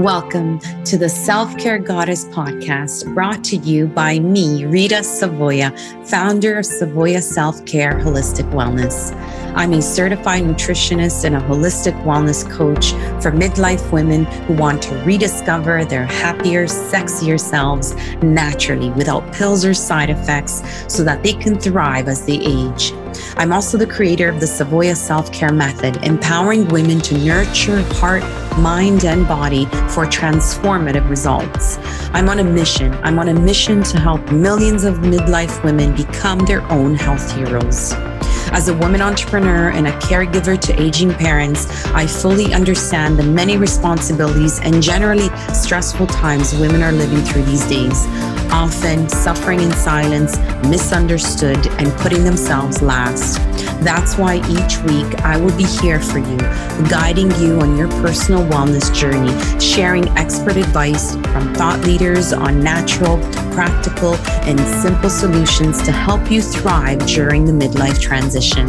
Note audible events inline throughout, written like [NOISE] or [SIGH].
Welcome to the Self Care Goddess podcast brought to you by me, Rita Savoya, founder of Savoya Self Care Holistic Wellness. I'm a certified nutritionist and a holistic wellness coach for midlife women who want to rediscover their happier, sexier selves naturally without pills or side effects so that they can thrive as they age. I'm also the creator of the Savoya Self Care Method, empowering women to nurture heart, mind, and body for transformative results. I'm on a mission. I'm on a mission to help millions of midlife women become their own health heroes. As a woman entrepreneur and a caregiver to aging parents, I fully understand the many responsibilities and generally stressful times women are living through these days, often suffering in silence, misunderstood, and putting themselves last. That's why each week I will be here for you, guiding you on your personal wellness journey, sharing expert advice from thought leaders on natural, practical, and simple solutions to help you thrive during the midlife transition.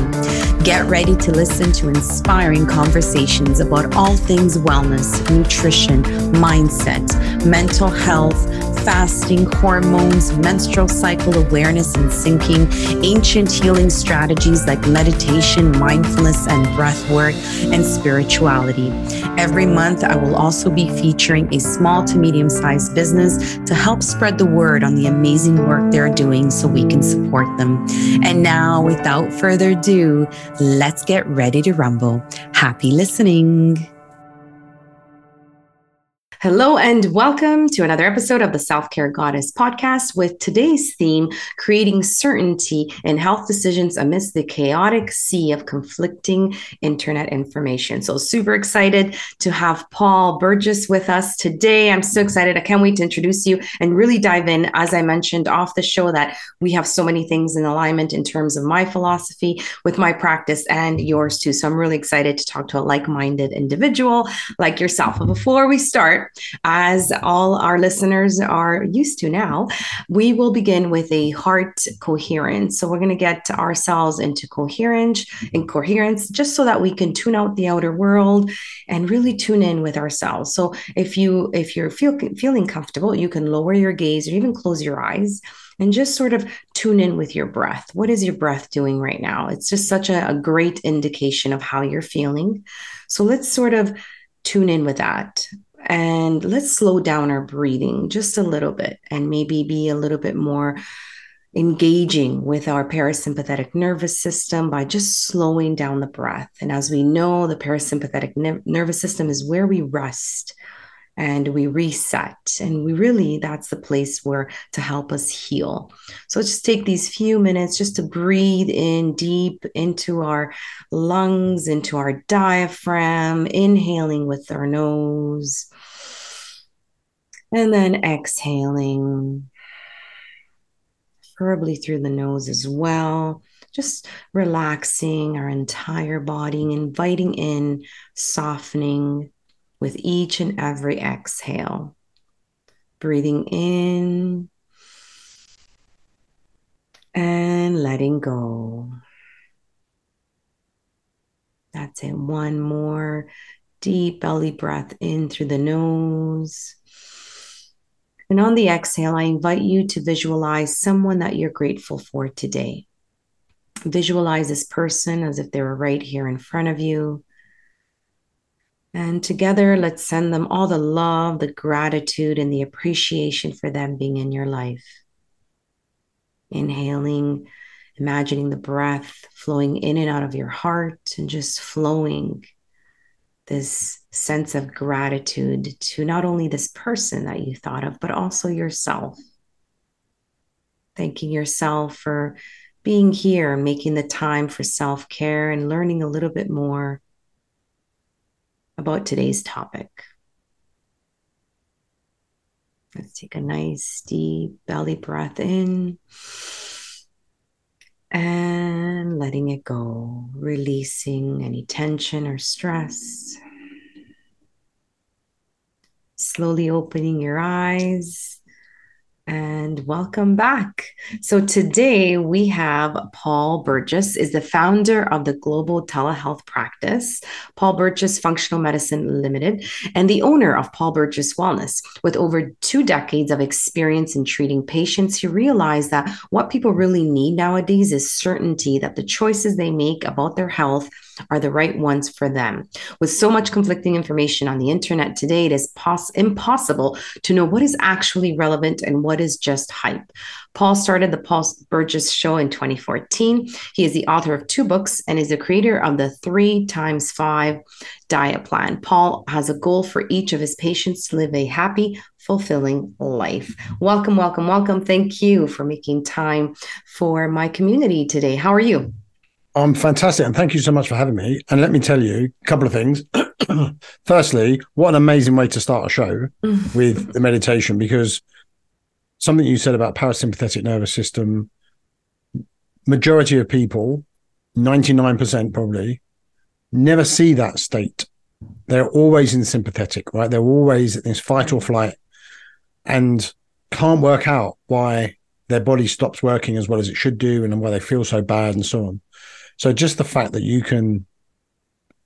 Get ready to listen to inspiring conversations about all things wellness, nutrition, mindset, mental health fasting, hormones, menstrual cycle awareness and syncing, ancient healing strategies like meditation, mindfulness, and breath work, and spirituality. Every month, I will also be featuring a small to medium sized business to help spread the word on the amazing work they're doing so we can support them. And now, without further ado, let's get ready to rumble. Happy listening. Hello, and welcome to another episode of the Self Care Goddess podcast with today's theme creating certainty in health decisions amidst the chaotic sea of conflicting internet information. So, super excited to have Paul Burgess with us today. I'm so excited. I can't wait to introduce you and really dive in. As I mentioned off the show, that we have so many things in alignment in terms of my philosophy with my practice and yours too. So, I'm really excited to talk to a like minded individual like yourself. But before we start, as all our listeners are used to now, we will begin with a heart coherence. So we're going to get ourselves into coherence and coherence just so that we can tune out the outer world and really tune in with ourselves. So if you if you're feel, feeling comfortable, you can lower your gaze or even close your eyes and just sort of tune in with your breath. What is your breath doing right now? It's just such a, a, great indication of how you're feeling. So let's sort of tune in with that and let's slow down our breathing just a little bit and maybe be a little bit more engaging with our parasympathetic nervous system by just slowing down the breath. And as we know, the parasympathetic ne- nervous system is where we rest and we reset. And we really, that's the place where to help us heal. So let's just take these few minutes just to breathe in deep into our lungs, into our diaphragm, inhaling with our nose, and then exhaling, preferably through the nose as well just relaxing our entire body, inviting in softening with each and every exhale. Breathing in and letting go. That's it. One more deep belly breath in through the nose. And on the exhale, I invite you to visualize someone that you're grateful for today. Visualize this person as if they were right here in front of you. And together, let's send them all the love, the gratitude, and the appreciation for them being in your life. Inhaling, imagining the breath flowing in and out of your heart and just flowing this sense of gratitude to not only this person that you thought of, but also yourself. Thanking yourself for being here, making the time for self care, and learning a little bit more about today's topic. Let's take a nice deep belly breath in and letting it go, releasing any tension or stress. Slowly opening your eyes and welcome back. So today we have Paul Burgess is the founder of the Global Telehealth Practice, Paul Burgess Functional Medicine Limited, and the owner of Paul Burgess Wellness. With over two decades of experience in treating patients, he realized that what people really need nowadays is certainty that the choices they make about their health are the right ones for them. With so much conflicting information on the internet today, it is pos- impossible to know what is actually relevant and what is just hype. Paul started the Paul Burgess Show in 2014. He is the author of two books and is the creator of the three times five diet plan. Paul has a goal for each of his patients to live a happy, fulfilling life. Welcome, welcome, welcome. Thank you for making time for my community today. How are you? I'm fantastic. And thank you so much for having me. And let me tell you a couple of things. [CLEARS THROAT] Firstly, what an amazing way to start a show mm. with the meditation, because something you said about parasympathetic nervous system, majority of people, 99% probably, never see that state. They're always in sympathetic, right? They're always in this fight or flight and can't work out why their body stops working as well as it should do and why they feel so bad and so on. So just the fact that you can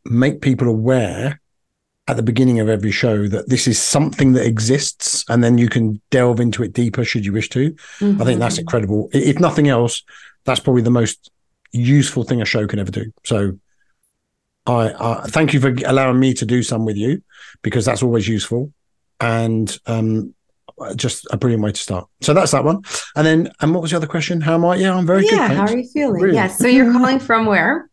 make people aware at the beginning of every show that this is something that exists and then you can delve into it deeper should you wish to. Mm-hmm. I think that's mm-hmm. incredible. If nothing else, that's probably the most useful thing a show can ever do. So I, I thank you for allowing me to do some with you because that's always useful. And um, just a brilliant way to start. So that's that one. And then, and what was the other question? How am I? Yeah, I'm very yeah, good. how are you feeling? Yes. Yeah, so you're calling from where?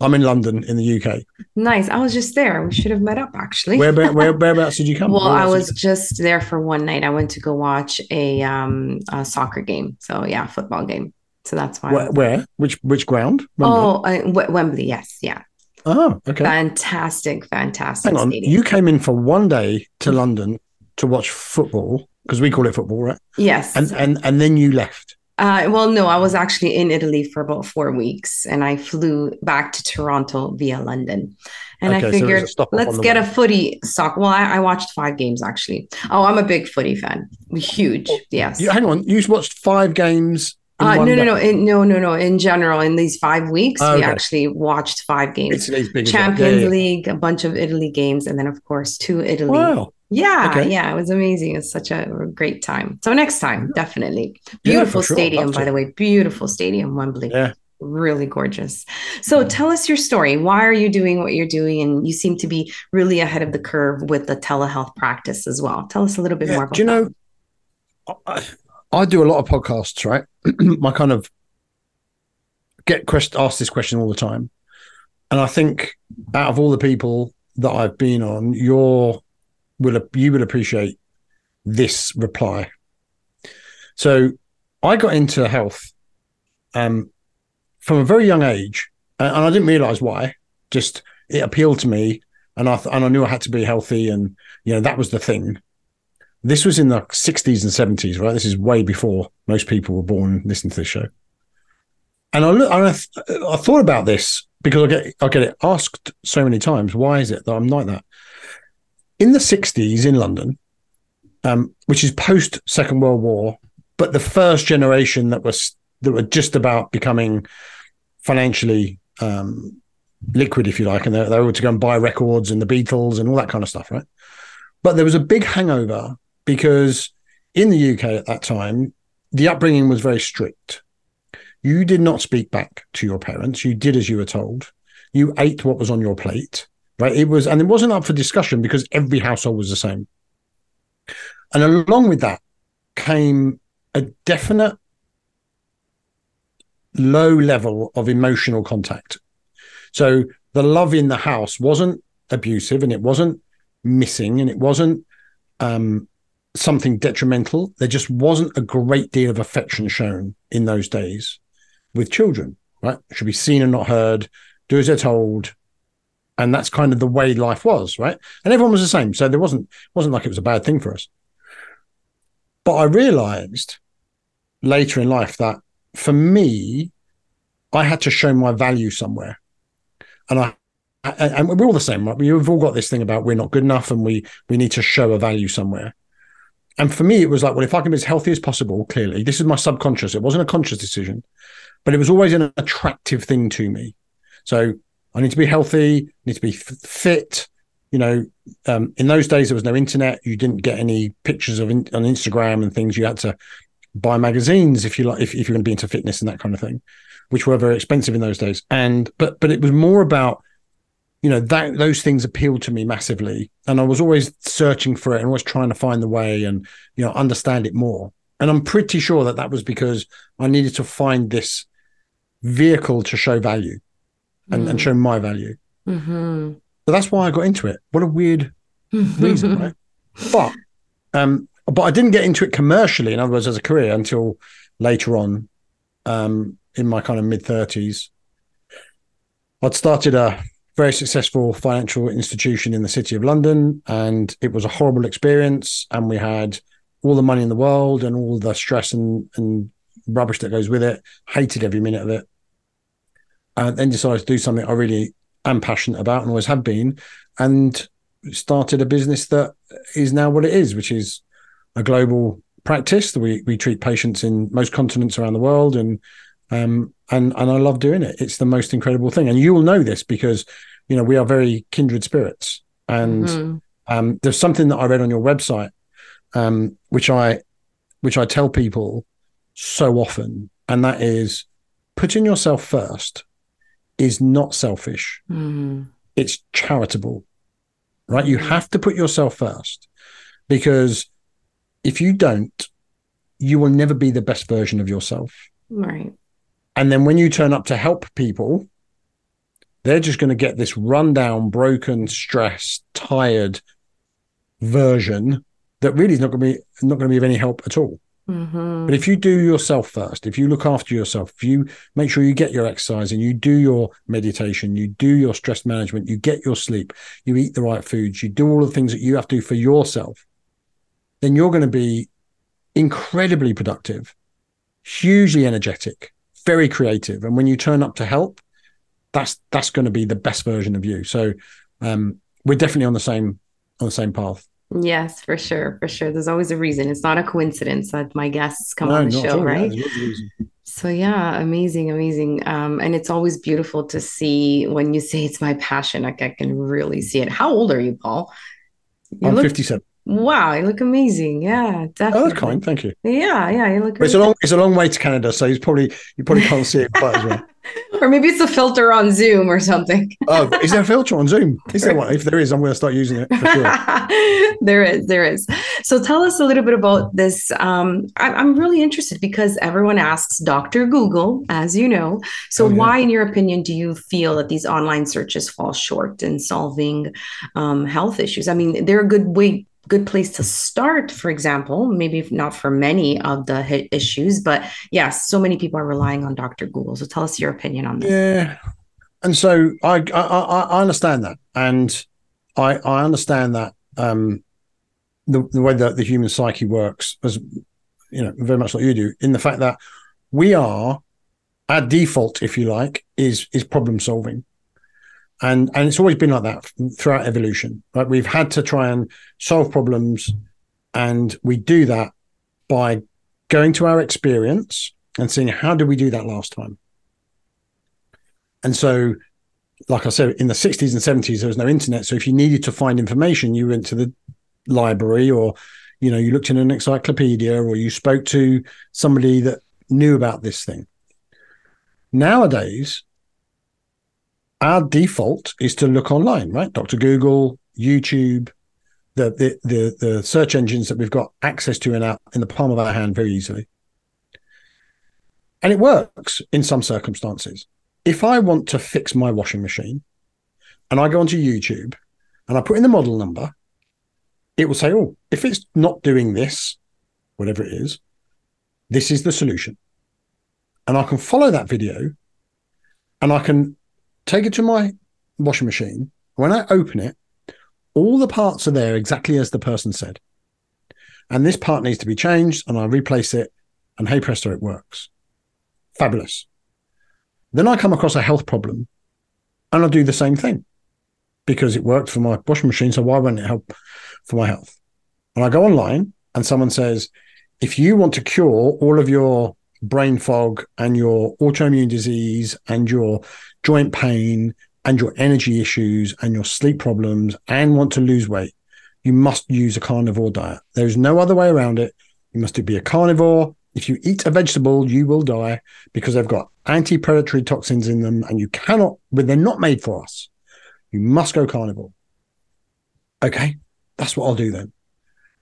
I'm in London in the UK. Nice. I was just there. We should have met up actually. Where, where [LAUGHS] whereabouts did you come? well, I was just there for one night. I went to go watch a um a soccer game. So yeah, football game. So that's why. Where? where? Which which ground? Wembley. Oh, uh, w- Wembley. Yes. Yeah. Oh, okay. Fantastic, fantastic. Hang on. Stadium. You came in for one day to London to watch football because we call it football, right? Yes. And and and then you left. Uh, well, no, I was actually in Italy for about four weeks, and I flew back to Toronto via London. And okay, I figured, so let's get way. a footy sock. Well, I, I, watched five games actually. Oh, I'm a big footy fan. Huge. Oh, yes. You, hang on, you watched five games. Uh, no, no, no, in, no, no, no. In general, in these five weeks, oh, okay. we actually watched five games. Champions yeah, yeah. League, a bunch of Italy games, and then of course two Italy wow. Yeah, okay. yeah, it was amazing. It's such a great time. So next time, definitely. Beautiful yeah, sure. stadium, by the way. Beautiful stadium, Wembley. Yeah. Really gorgeous. So tell us your story. Why are you doing what you're doing? And you seem to be really ahead of the curve with the telehealth practice as well. Tell us a little bit yeah, more about Do you know, I, I, do a lot of podcasts, right? [CLEARS THROAT] My kind of get quest, asked this question all the time. And I think out of all the people that I've been on, you're will you will appreciate this reply. So I got into health um, from a very young age, and, I didn't realize why. Just it appealed to me, and I th- and I knew I had to be healthy, and you know that was the thing. This was in the 60s and 70s, right? This is way before most people were born listening to this show. And I look, I, th- I thought about this because I get I get it asked so many times. Why is it that I'm like that? In the 60s in London, um, which is post Second World War, but the first generation that was that were just about becoming financially um, liquid, if you like, and they, they were to go and buy records and the Beatles and all that kind of stuff, right? But there was a big hangover because in the UK at that time, the upbringing was very strict. You did not speak back to your parents. You did as you were told. You ate what was on your plate right? It was, and it wasn't up for discussion because every household was the same. And along with that came a definite low level of emotional contact. So the love in the house wasn't abusive and it wasn't missing and it wasn't um, something detrimental. There just wasn't a great deal of affection shown in those days with children, right? Should be seen and not heard, do as they're told, and that's kind of the way life was, right? And everyone was the same, so there wasn't wasn't like it was a bad thing for us. But I realized later in life that for me, I had to show my value somewhere, and I and we're all the same, right? We've all got this thing about we're not good enough, and we we need to show a value somewhere. and for me, it was like, well, if I can be as healthy as possible, clearly, this is my subconscious. It wasn't a conscious decision, but it was always an attractive thing to me. So I need to be healthy, need to be f- fit. You know, um, in those days, there was no internet. You didn't get any pictures of in- on Instagram and things. You had to buy magazines if you like, if, if you're going to be into fitness and that kind of thing, which were very expensive in those days. And, but, but it was more about, you know that those things appealed to me massively and i was always searching for it and always trying to find the way and you know understand it more and i'm pretty sure that that was because i needed to find this vehicle to show value and, mm. and show my value mm-hmm. so that's why i got into it what a weird [LAUGHS] reason right but um but i didn't get into it commercially in other words as a career until later on um in my kind of mid 30s i'd started a very successful financial institution in the city of London, and it was a horrible experience. And we had all the money in the world and all the stress and, and rubbish that goes with it. Hated every minute of it. And then decided to do something I really am passionate about and always have been, and started a business that is now what it is, which is a global practice. We we treat patients in most continents around the world, and um, and and I love doing it. It's the most incredible thing, and you will know this because you know we are very kindred spirits. And mm-hmm. um, there's something that I read on your website, um, which I which I tell people so often, and that is putting yourself first is not selfish. Mm-hmm. It's charitable, right? You mm-hmm. have to put yourself first because if you don't, you will never be the best version of yourself. Right. And then when you turn up to help people, they're just going to get this rundown, broken, stressed, tired version that really is not going to be not going to be of any help at all. Mm-hmm. But if you do yourself first, if you look after yourself, if you make sure you get your exercise and you do your meditation, you do your stress management, you get your sleep, you eat the right foods, you do all the things that you have to do for yourself, then you're going to be incredibly productive, hugely energetic, very creative. And when you turn up to help, that's that's going to be the best version of you. So um, we're definitely on the same on the same path. Yes, for sure, for sure. There's always a reason. It's not a coincidence that my guests come no, on the show, right? so yeah, amazing, amazing. Um, and it's always beautiful to see when you say it's my passion. Like I can really see it. How old are you, Paul? You I'm look, 57. Wow, you look amazing. Yeah, definitely. Oh, that's kind. Thank you. Yeah, yeah, you look. It's a long, it's a long way to Canada, so he's probably you probably can't see it quite as well. [LAUGHS] or maybe it's a filter on Zoom or something. oh, is there a filter on Zoom? Is there one? If there is, I'm going to start using it for sure. [LAUGHS] there is, there is. So tell us a little bit about this. Um, I, am really interested because everyone asks Dr. Google, as you know. So oh, yeah. why, in your opinion, do you feel that these online searches fall short in solving um, health issues? I mean, they're a good way good place to start for example maybe not for many of the issues but yes so many people are relying on dr google. So tell us your opinion on this yeah. And so i i, I understand that. And i i understand that um the, the way that the human psyche works as you know very much like you do in the fact that we are our default if you like is is problem solving and and it's always been like that throughout evolution. Right we've had to try and solve problems and we do that by going to our experience and seeing how did we do that last time. And so like i said in the 60s and 70s there was no internet. So if you needed to find information you went to the library or you know you looked in an encyclopedia or you spoke to somebody that knew about this thing. Nowadays our default is to look online, right? Dr. Google, YouTube, the, the the the search engines that we've got access to in our in the palm of our hand very easily. And it works in some circumstances. If I want to fix my washing machine and I go onto YouTube and I put in the model number, it will say, oh, if it's not doing this, whatever it is, this is the solution. And I can follow that video and I can take it to my washing machine. When I open it, all the parts are there exactly as the person said. And this part needs to be changed, and I replace it, and hey presto, it works. Fabulous. Then I come across a health problem, and I do the same thing because it worked for my washing machine. So why wouldn't it help for my health? And I go online and someone says, if you want to cure all of your brain fog and your autoimmune disease and your joint pain and your energy issues and your sleep problems and want to lose weight, you must use a carnivore diet. There is no other way around it. You must be a carnivore. If you eat a vegetable, you will die because they've got anti predatory toxins in them and you cannot, but they're not made for us. You must go carnivore. Okay, that's what I'll do then.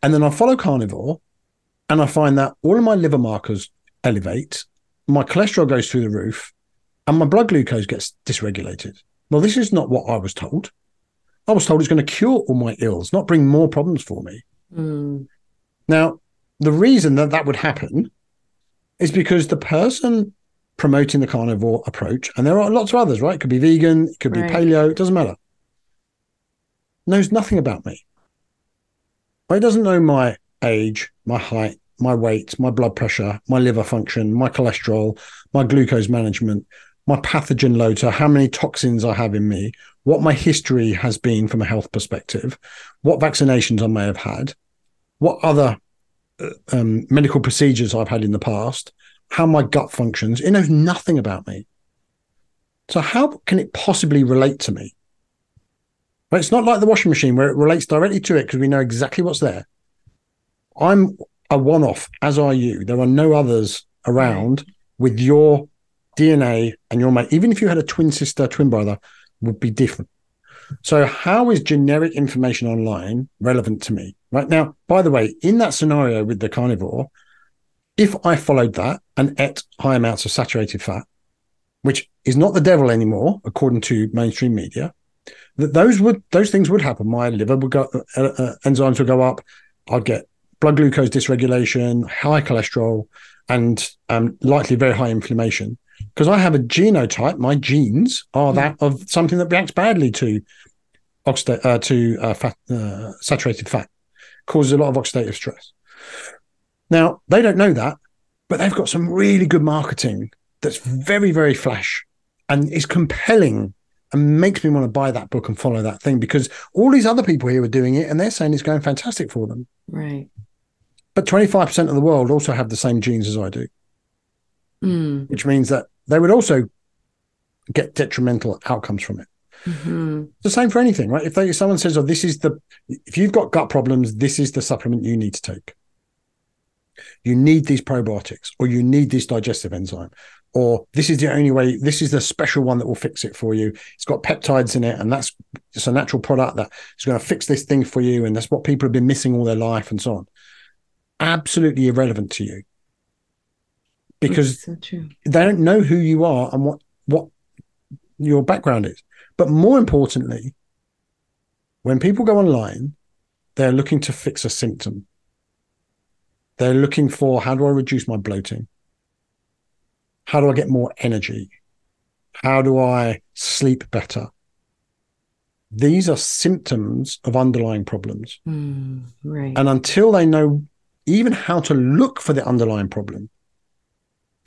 And then I follow carnivore and I find that all of my liver markers elevate, my cholesterol goes through the roof, and my blood glucose gets dysregulated. Well, this is not what I was told. I was told it's going to cure all my ills, not bring more problems for me. Mm. Now, the reason that that would happen is because the person promoting the carnivore approach, and there are lots of others, right? It could be vegan, it could be right. paleo, it doesn't matter, knows nothing about me. He doesn't know my age, my height, my weight, my blood pressure, my liver function, my cholesterol, my glucose management, my pathogen load, so how many toxins I have in me, what my history has been from a health perspective, what vaccinations I may have had, what other uh, um, medical procedures I've had in the past, how my gut functions. It knows nothing about me. So, how can it possibly relate to me? it's not like the washing machine where it relates directly to it because we know exactly what's there. I'm a one off, as are you. There are no others around with your DNA and your mate. Even if you had a twin sister, twin brother, would be different. So, how is generic information online relevant to me? Right now, by the way, in that scenario with the carnivore, if I followed that and ate high amounts of saturated fat, which is not the devil anymore, according to mainstream media, that those would those things would happen. My liver would go, uh, uh, enzymes would go up. I'd get blood glucose dysregulation, high cholesterol, and um, likely very high inflammation. Because I have a genotype, my genes are that of something that reacts badly to oxida- uh, to uh, fat, uh, saturated fat, causes a lot of oxidative stress. Now they don't know that, but they've got some really good marketing that's very, very flash and is compelling and makes me want to buy that book and follow that thing because all these other people here are doing it and they're saying it's going fantastic for them. Right. But 25% of the world also have the same genes as I do, mm. which means that they would also get detrimental outcomes from it. Mm-hmm. The same for anything, right? If, they, if someone says, "Oh, this is the," if you've got gut problems, this is the supplement you need to take. You need these probiotics, or you need this digestive enzyme, or this is the only way this is the special one that will fix it for you it's got peptides in it and that's it's a natural product that is going to fix this thing for you and that's what people have been missing all their life and so on absolutely irrelevant to you because so they don't know who you are and what what your background is but more importantly when people go online they're looking to fix a symptom they're looking for how do i reduce my bloating how do I get more energy? How do I sleep better? These are symptoms of underlying problems. Mm, right. And until they know even how to look for the underlying problem,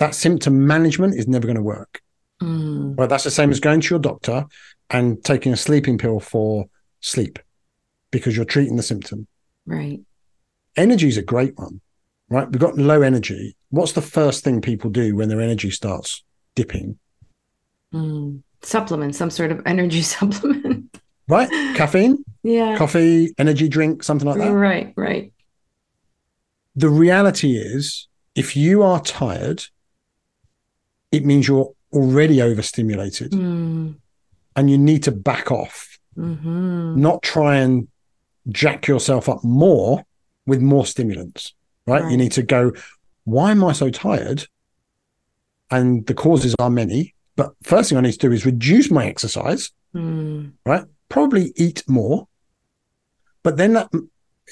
that symptom management is never going to work. Mm. Well, that's the same as going to your doctor and taking a sleeping pill for sleep because you're treating the symptom. Right. Energy is a great one right? We've got low energy. What's the first thing people do when their energy starts dipping? Mm, supplement, some sort of energy [LAUGHS] supplement. right? Caffeine? Yeah. Coffee, energy drink, something like that. Right, right. The reality is, if you are tired, it means you're already overstimulated mm. and you need to back off, mm-hmm. not try and jack yourself up more with more stimulants right? right? You need to go, why am I so tired? And the causes are many. But first thing I need to do is reduce my exercise, mm. right? Probably eat more. But then that,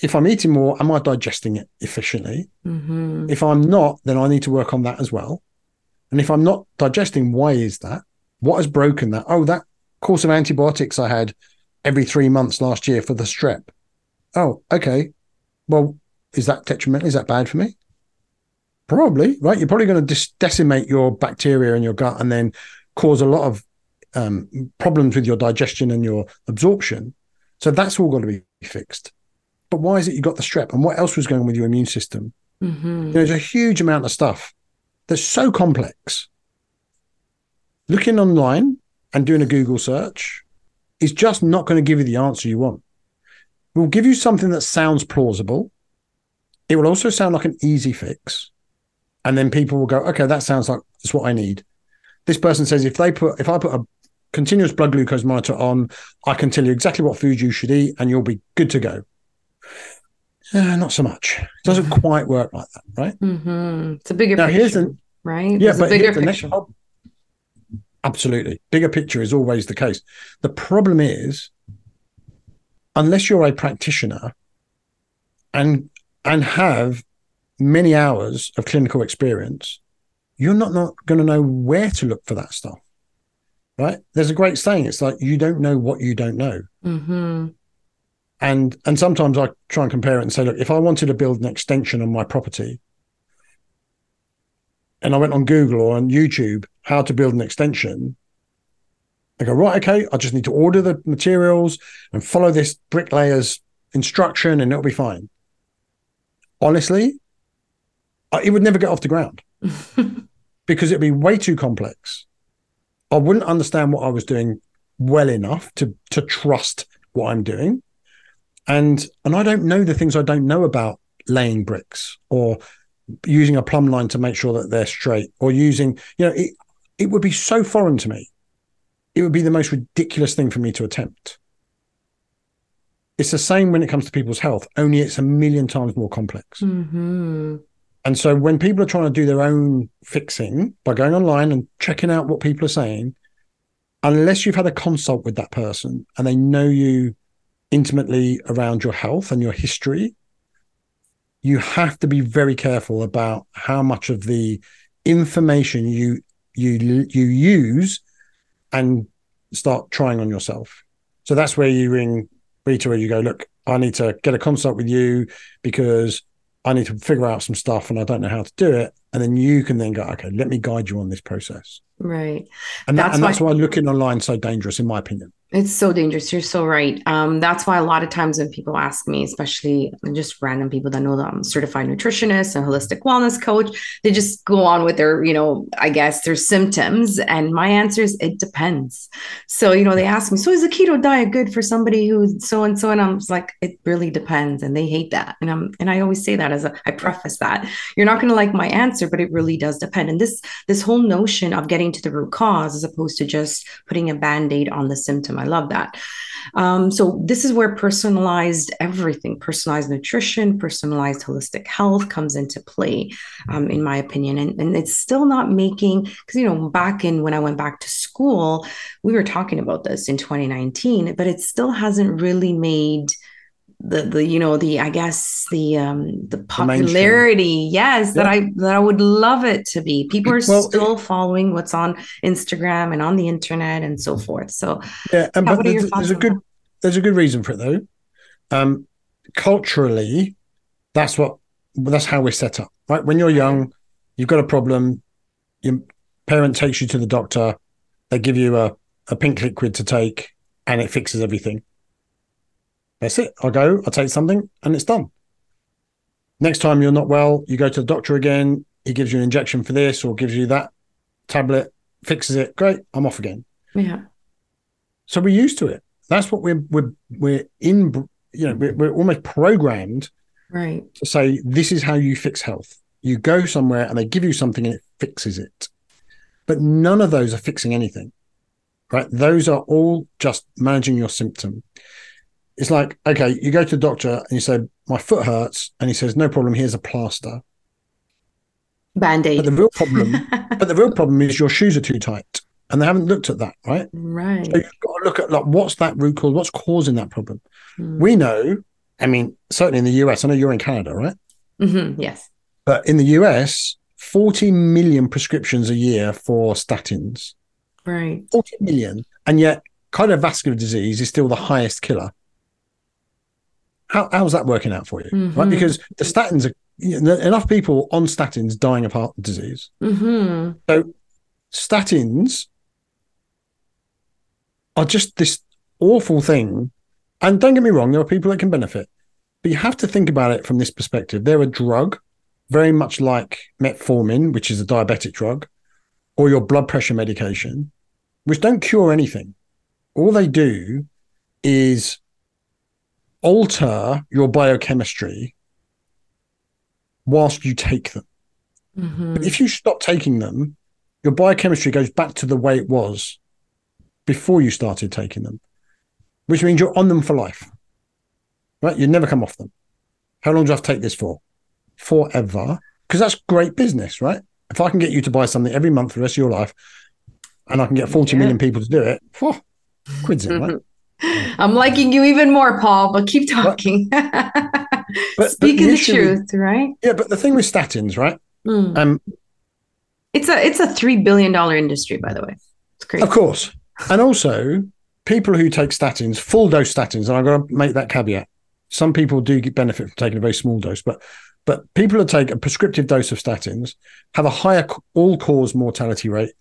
if I'm eating more, am I digesting it efficiently? Mm-hmm. If I'm not, then I need to work on that as well. And if I'm not digesting, why is that? What has broken that? Oh, that course of antibiotics I had every three months last year for the strep. Oh, okay. Well, is that detrimental? Is that bad for me? Probably, right? You're probably going to dis- decimate your bacteria in your gut and then cause a lot of um, problems with your digestion and your absorption. So that's all got to be fixed. but why is it you got the strep? And what else was going on with your immune system? Mm-hmm. There's a huge amount of stuff that's so complex. Looking online and doing a Google search is just not going to give you the answer you want. It will give you something that sounds plausible. It will also sound like an easy fix. And then people will go, okay, that sounds like that's what I need. This person says if they put if I put a continuous blood glucose monitor on, I can tell you exactly what food you should eat and you'll be good to go. Uh, not so much. It doesn't quite work like that, right? Mm-hmm. It's a bigger now, picture, here's the, right? Yeah, but bigger the picture. Next, absolutely. Bigger picture is always the case. The problem is, unless you're a practitioner and and have many hours of clinical experience, you're not, not going to know where to look for that stuff. Right? There's a great saying. It's like you don't know what you don't know. Mm-hmm. And and sometimes I try and compare it and say, look, if I wanted to build an extension on my property, and I went on Google or on YouTube how to build an extension, I go, right, okay, I just need to order the materials and follow this bricklayer's instruction and it'll be fine. Honestly, it would never get off the ground [LAUGHS] because it'd be way too complex. I wouldn't understand what I was doing well enough to to trust what I'm doing and and I don't know the things I don't know about laying bricks or using a plumb line to make sure that they're straight or using you know it it would be so foreign to me. It would be the most ridiculous thing for me to attempt. It's the same when it comes to people's health only it's a million times more complex. Mm-hmm. and so when people are trying to do their own fixing by going online and checking out what people are saying unless you've had a consult with that person and they know you intimately around your health and your history, you have to be very careful about how much of the information you you you use and start trying on yourself. So that's where you ring Rita, where you go, look, I need to get a consult with you because I need to figure out some stuff and I don't know how to do it. And then you can then go, okay, let me guide you on this process. Right. And, that's, that, and why- that's why looking online is so dangerous, in my opinion. It's so dangerous. You're so right. Um, that's why a lot of times when people ask me, especially just random people that know that I'm certified nutritionist and holistic wellness coach, they just go on with their, you know, I guess their symptoms. And my answer is it depends. So, you know, they ask me, so is a keto diet good for somebody who's so and so? And I'm like, it really depends. And they hate that. And I'm and I always say that as a I preface that. You're not gonna like my answer, but it really does depend. And this this whole notion of getting to the root cause as opposed to just putting a band-aid on the symptom I love that. Um, so this is where personalized everything, personalized nutrition, personalized holistic health comes into play, um, in my opinion. And, and it's still not making because you know back in when I went back to school, we were talking about this in 2019, but it still hasn't really made the the you know the i guess the um the popularity the yes yeah. that i that i would love it to be. People are well, still it, following what's on instagram and on the internet and so forth. So yeah and but there's, there's a good that? there's a good reason for it though. Um culturally that's what that's how we're set up right? When you're young you've got a problem your parent takes you to the doctor they give you a, a pink liquid to take and it fixes everything that's it. I go, I take something, and it's done. Next time you're not well, you go to the doctor again. He gives you an injection for this or gives you that tablet, fixes it. Great, I'm off again. Yeah. So we're used to it. That's what we're we're we're in. You know, we're, we're almost programmed, right, to say this is how you fix health. You go somewhere and they give you something and it fixes it. But none of those are fixing anything, right? Those are all just managing your symptom it's like, okay, you go to the doctor and you say, my foot hurts. And he says, no problem. Here's a plaster. Band-aid. But the real problem, [LAUGHS] but the real problem is your shoes are too tight and they haven't looked at that, right? Right. So you've got to look at like, what's that root cause? What's causing that problem? Mm. We know, I mean, certainly in the US, I know you're in Canada, right? Mm-hmm, yes. But in the US, 40 million prescriptions a year for statins. Right. 40 million. And yet cardiovascular disease is still the highest killer how, how's that working out for you? Mm-hmm. Right, because the statins are enough people on statins dying of heart disease. Mm-hmm. So statins are just this awful thing. And don't get me wrong, there are people that can benefit, But you have to think about it from this perspective. They're a drug, very much like metformin, which is a diabetic drug, or your blood pressure medication, which don't cure anything. All they do is alter your biochemistry whilst you take them. Mhm. But if you stop taking them, your biochemistry goes back to the way it was before you started taking them, which means you're on them for life. Right? You never come off them. How long do I have to take this for? Forever. Because that's great business, right? If I can get you to buy something every month for the rest of your life and I can get forty Yeah. million people to do it, quids in, right? [LAUGHS] [LAUGHS] I'm liking you even more, Paul, but keep talking. [LAUGHS] but Speaking the usually- truth, right? Yeah, but the thing with statins, right? Mm. Um, It's a it's a three billion dollar industry, by the way. It's crazy. Of course. And also, people who take statins, full dose statins, and I've got to make that caveat. Some people do get benefit from taking a very small dose, but but people who take a prescriptive dose of statins have a higher all cause mortality rate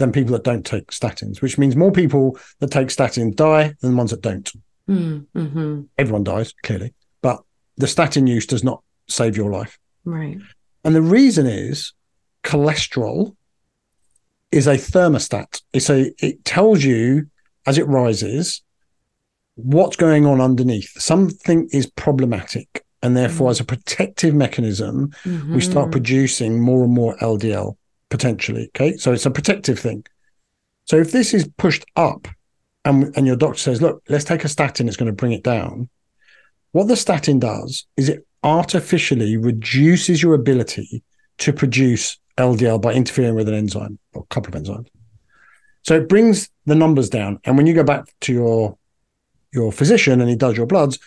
than people that don't take statins, which means more people that take statins die than the ones that don't. Mm, mhm. Everyone dies, clearly, but the statin use does not save your life. Right. And the reason is cholesterol is a thermostat. It's a it tells you as it rises what's going on underneath. Something is problematic. And therefore, Mm. as a protective mechanism, we start Mhm. producing more and more LDL potentially. Okay. So it's a protective thing. So if this is pushed up and, and your doctor says, look, let's take a statin, it's going to bring it down. What the statin does is it artificially reduces your ability to produce LDL by interfering with an enzyme or a couple of enzymes. So it brings the numbers down. And when you go back to your your physician and he does your bloods,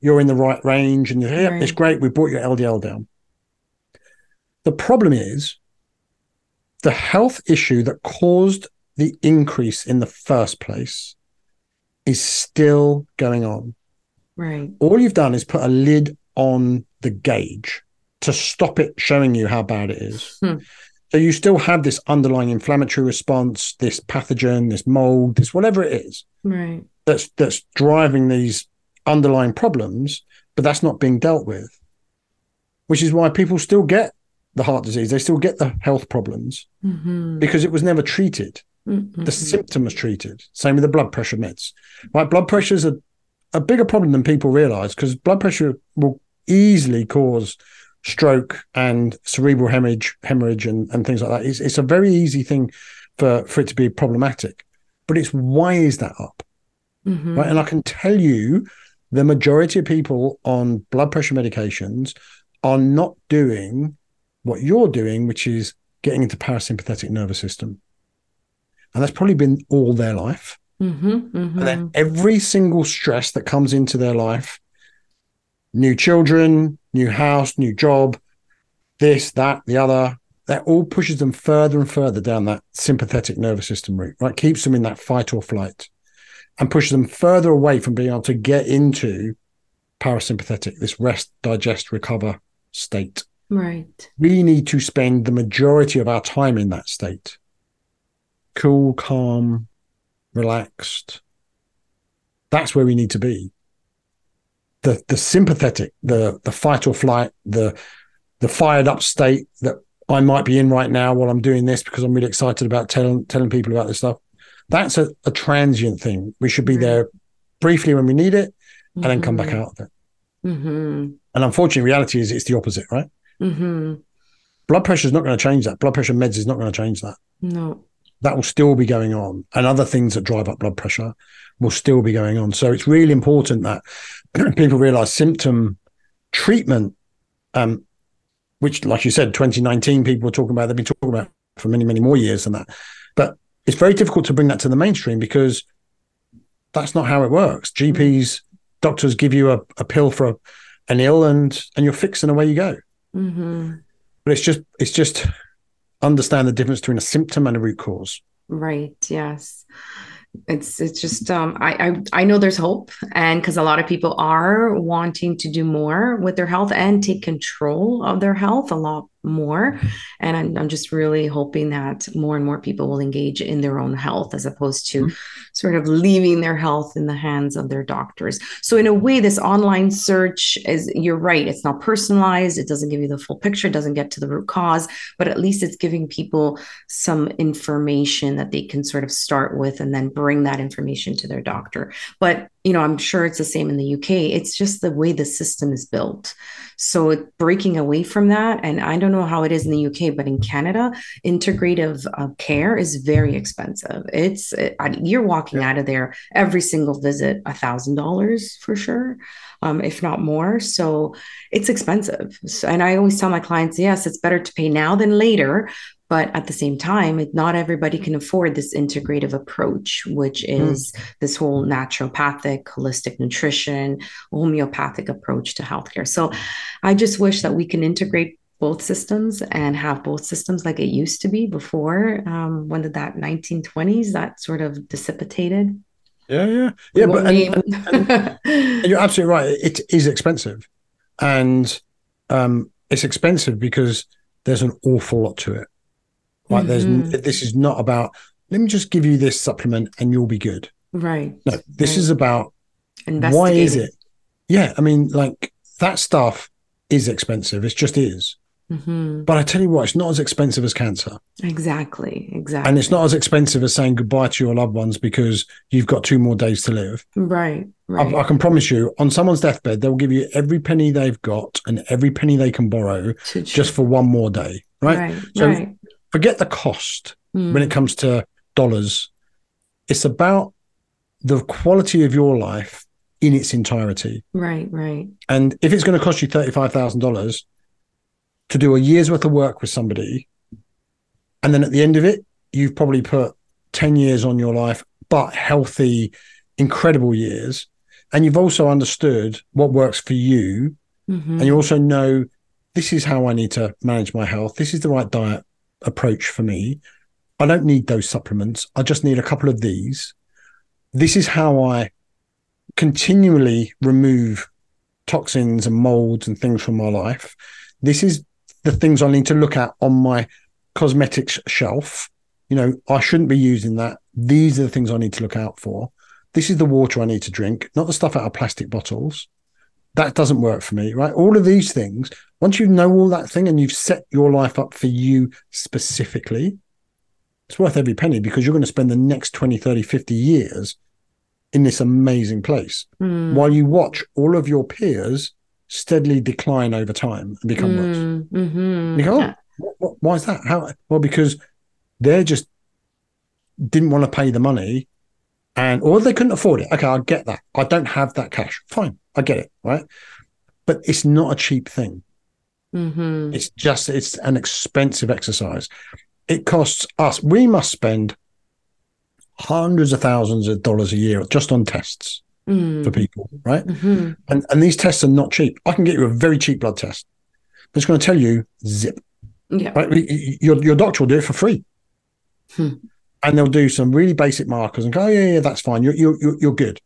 you're in the right range and you're, yeah, it's great. We brought your LDL down. The problem is the health issue that caused the increase in the first place is still going on. Right. All you've done is put a lid on the gauge to stop it showing you how bad it is. Hmm. So you still have this underlying inflammatory response, this pathogen, this mold, this whatever it is Right. that's that's driving these underlying problems, but that's not being dealt with. Which is why people still get the heart disease, they still get the health problems Mhm. because it was never treated. Mhm. The symptom was treated. Same with the blood pressure meds. Right? Blood pressure is a, a bigger problem than people realize because blood pressure will easily cause stroke and cerebral hemorrhage, hemorrhage and, and things like that. It's, it's a very easy thing for, for it to be problematic. But it's why is that up? Mhm. right? And I can tell you the majority of people on blood pressure medications are not doing what you're doing, which is getting into parasympathetic nervous system. And that's probably been all their life. Mhm. Mhm. And then every single stress that comes into their life, new children, new house, new job, this, that, the other, that all pushes them further and further down that sympathetic nervous system route, right? Keeps them in that fight or flight and pushes them further away from being able to get into parasympathetic, this rest, digest, recover state. Right. We need to spend the majority of our time in that state. Cool, calm, relaxed. That's where we need to be. The the sympathetic, the the fight or flight, the the fired up state that I might be in right now while I'm doing this because I'm really excited about telling telling people about this stuff. That's a, a transient thing. We should be there briefly when we need it and then come back out of it. Mm-hmm. And unfortunately, reality is it's the opposite, right? Mm-hmm. Blood pressure is not going to change that. Blood pressure meds is not going to change that. No. That will still be going on. And other things that drive up blood pressure will still be going on. So it's really important that [CLEARS THROAT] people realize symptom treatment, um, which, like you said, 2019, people were talking about, they've been talking about for many, many more years than that. But it's very difficult to bring that to the mainstream because that's not how it works. GPs, doctors give you a, a pill for a, an ill and and you're fixed and away you go. Mm-hmm. But it's just it's just understand the difference between a symptom and a root cause. Right. Yes. It's it's just um I I, I know there's hope and because a lot of people are wanting to do more with their health and take control of their health a lot more. And I'm, I'm, just really hoping that more and more people will engage in their own health as opposed to mm-hmm. sort of leaving their health in the hands of their doctors. So, in a way, this online search is, you're right, it's not personalized, it doesn't give you the full picture, it doesn't get to the root cause, but at least it's giving people some information that they can sort of start with and then bring that information to their doctor. But you know, I'm sure it's the same in the UK. It's just the way the system is built. So breaking away from that, and I don't know how it is in the UK, but in Canada, integrative uh, care is very expensive. It's it, you're walking yeah. out of there every single visit a thousand dollars for sure, um, if not more. So it's expensive. So, and I always tell my clients, yes, it's better to pay now than later, but at the same time it, not everybody can afford this integrative approach which hmm. is mm. this whole naturopathic holistic nutrition homeopathic approach to healthcare. So i just wish that we can integrate both systems and have both systems like it used to be before um, when did that 1920s that sort of dissipated. Yeah yeah. Yeah but and, and, [LAUGHS] and you're absolutely right. It is expensive. And um, it's expensive because there's an awful lot to it Right? Mm-hmm. There's this is not about let me just give you this supplement and you'll be good. Right. No, this right. is about why is it? Yeah, I mean, like that stuff is expensive. It just is. Mm-hmm. But I tell you what, it's not as expensive as cancer. Exactly. Exactly. And it's not as expensive as saying goodbye to your loved ones because you've got two more days to live. Right. Right. I, I can promise you, on someone's deathbed, they'll give you every penny they've got and every penny they can borrow just for one more day. Right. right so right forget the cost mm. when it comes to dollars. It's about the quality of your life in its entirety. Right, right. And if it's going to cost you $35,000 to do a year's worth of work with somebody, and then at the end of it, you've probably put 10 years on your life, but healthy, incredible years. And you've also understood what works for you. Mm-hmm. And you also know this is how I need to manage my health. This is the right diet approach for me. I don't need those supplements. I just need a couple of these. This is how I continually remove toxins and molds and things from my life. This is the things I need to look at on my cosmetics shelf. You know, I shouldn't be using that. These are the things I need to look out for. This is the water I need to drink, not the stuff out of plastic bottles. That doesn't work for me, right? All of these things once you know all that thing and you've set your life up for you specifically, it's worth every penny because you're going to spend the next 20, 30, 50 years in this amazing place mm. while you watch all of your peers steadily decline over time and become mm. worse. Mm-hmm. You go, oh, what, what, why is that? How? Well, because they're just didn't want to pay the money and or they couldn't afford it. Okay, I get that. I don't have that cash. Fine, I get it, right? But it's not a cheap thing. Mm-hmm. It's just it's an expensive exercise. It costs us. We must spend hundreds of thousands of dollars a year just on tests mm. for people, right? Mm-hmm. And and these tests are not cheap. I can get you a very cheap blood test. But it's going to tell you zip. Yeah. Right? Your your doctor will do it for free. Hmm. And they'll do some really basic markers and go, oh, yeah, yeah, that's fine. You're, you're, you're good.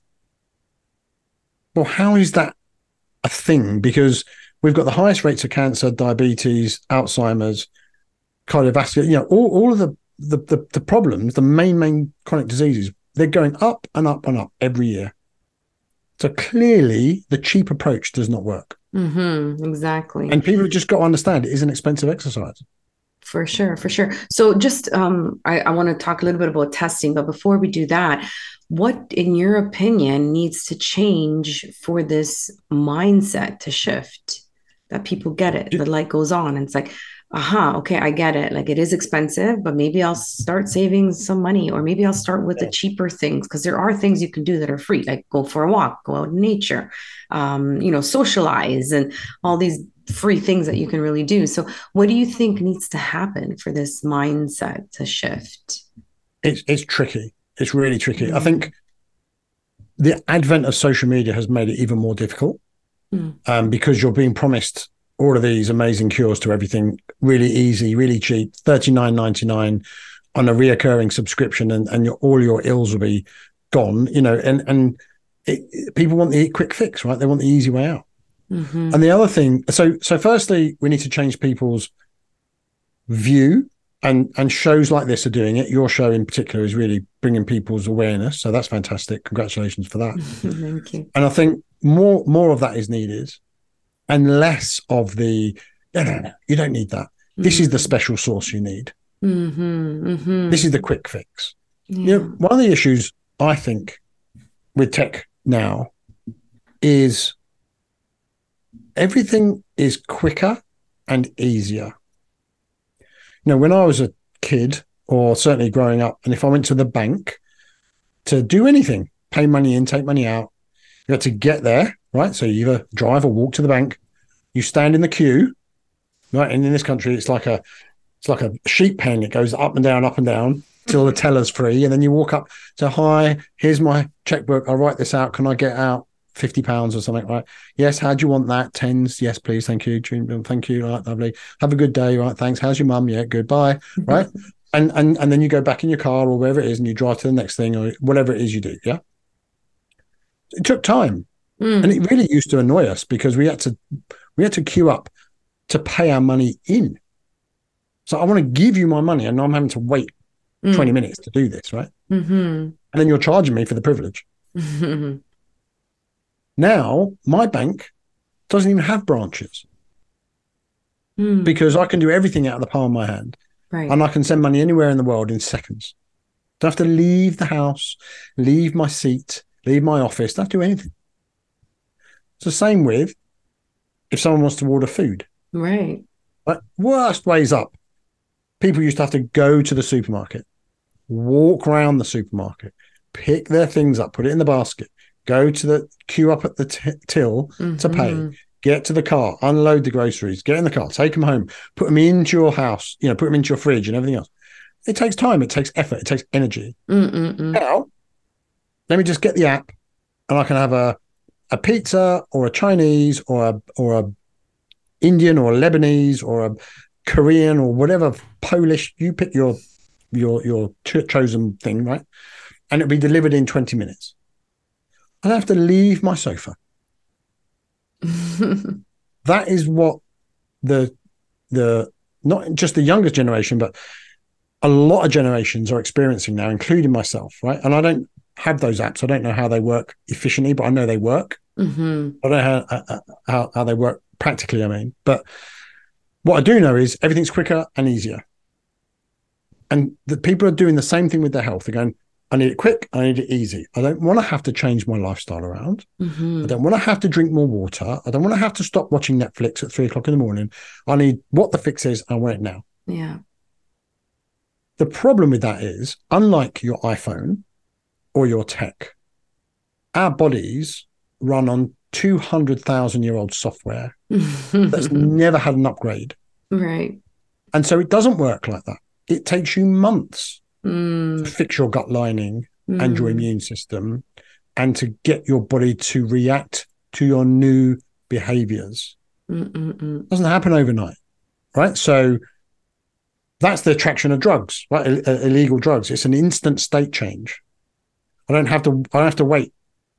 Well, how is that a thing? Because we've got the highest rates of cancer, diabetes, Alzheimer's, cardiovascular, you know, all, all of the, the, the, the problems, the main, main chronic diseases, they're going up and up and up every year. So clearly, the cheap approach does not work. Mm-hmm, exactly. And people just got to understand it is an expensive exercise. For sure, for sure. So, just um, I, I want to talk a little bit about testing, but before we do that, what, in your opinion, needs to change for this mindset to shift? that people get it. The light goes on and it's like, aha, okay, I get it. Like it is expensive, but maybe I'll start saving some money or maybe I'll start with the cheaper things because there are things you can do that are free, like go for a walk, go out in nature, um, you know, socialize and all these free things that you can really do. So what do you think needs to happen for this mindset to shift? It's, it's tricky. It's really tricky. Mm-hmm. I think the advent of social media has made it even more difficult mm. um, because you're being promised all of these amazing cures to everything really easy, really cheap, thirty nine ninety nine on a reoccurring subscription, and and your, all your ills will be gone. You know, and and it, people want the quick fix, right? They want the easy way out. Mm-hmm. And the other thing, so so firstly, we need to change people's view and and shows like this are doing it your show in particular is really bringing people's awareness so that's fantastic congratulations for that [LAUGHS] Thank you. and i think more more of that is needed and less of the no no no you don't need that this is the special sauce you need Mm-hmm, mm-hmm. this is the quick fix yeah. you know one of the issues i think with tech now is everything is quicker and easier. You know when i was a kid or certainly growing up and if i went to the bank to do anything pay money in take money out you had to get there right? So you either drive or walk to the bank. You stand in the queue right? And in this country it's like a it's like a sheep pen. It goes up and down up and down till the teller's free. And then you walk up to hi here's my checkbook. I'll write this out. Can i get out 50 pounds or something right? Yes how do you want that? Tens? Yes please. Thank you. Thank you. Right lovely. Have a good day. Right thanks. How's your mum? Yeah goodbye, [LAUGHS] right? And and and then you go back in your car or wherever it is and you drive to the next thing or whatever it is you do yeah? It took time. Mm. and it really used to annoy us because we had to we had to queue up to pay our money in. So i want to give you my money and i'm having to wait Mm. 20 minutes to do this right? Mm-hmm. and then you're charging me for the privilege. [LAUGHS] now my bank doesn't even have branches Mm. because i can do everything out of the palm of my hand right. and i can send money anywhere in the world in seconds don't have to leave the house leave my seat leave my office don't have to do anything it's the same with if someone wants to order food right. Like worst ways up. People used to have to go to the supermarket, walk around the supermarket, pick their things up, put it in the basket, go to the queue up at the t- till to pay, Mhm. get to the car, unload the groceries, get in the car, take them home, put them into your house, you know, put them into your fridge and everything else. It takes time, it takes effort, it takes energy. Mm-mm-mm. Now, let me just get the app and I can have a a pizza or a Chinese or a or a Indian or a Lebanese or a Korean or whatever Polish you pick your your your cho- chosen thing right and it'll be delivered in 20 minutes I don't have to leave my sofa [LAUGHS] that is what the the not just the younger generation but a lot of generations are experiencing now including myself right and I don't have those apps I don't know how they work efficiently but I know they work Mhm. I don't know how, how, how, how they work practically, I mean. But what I do know is everything's quicker and easier. And the people are doing the same thing with their health. They're going, I need it quick, I need it easy. I don't want to have to change my lifestyle around. I Mhm. don't want to have to drink more water. I don't want to have to stop watching Netflix at three o'clock in the morning. I need what the fix is. I want it now. Yeah. The problem with that is, unlike your iPhone or your tech, our bodies run on 200,000 year old software that's [LAUGHS] never had an upgrade. right. And so it doesn't work like that. It takes you months Mm. to fix your gut lining and your Mm. immune system and to get your body to react to your new behaviors. Mm-mm-mm. It doesn't happen overnight, right? So that's the attraction of drugs, right? Ill- uh, illegal drugs. It's an instant state change. I don't have to. I don't have to wait.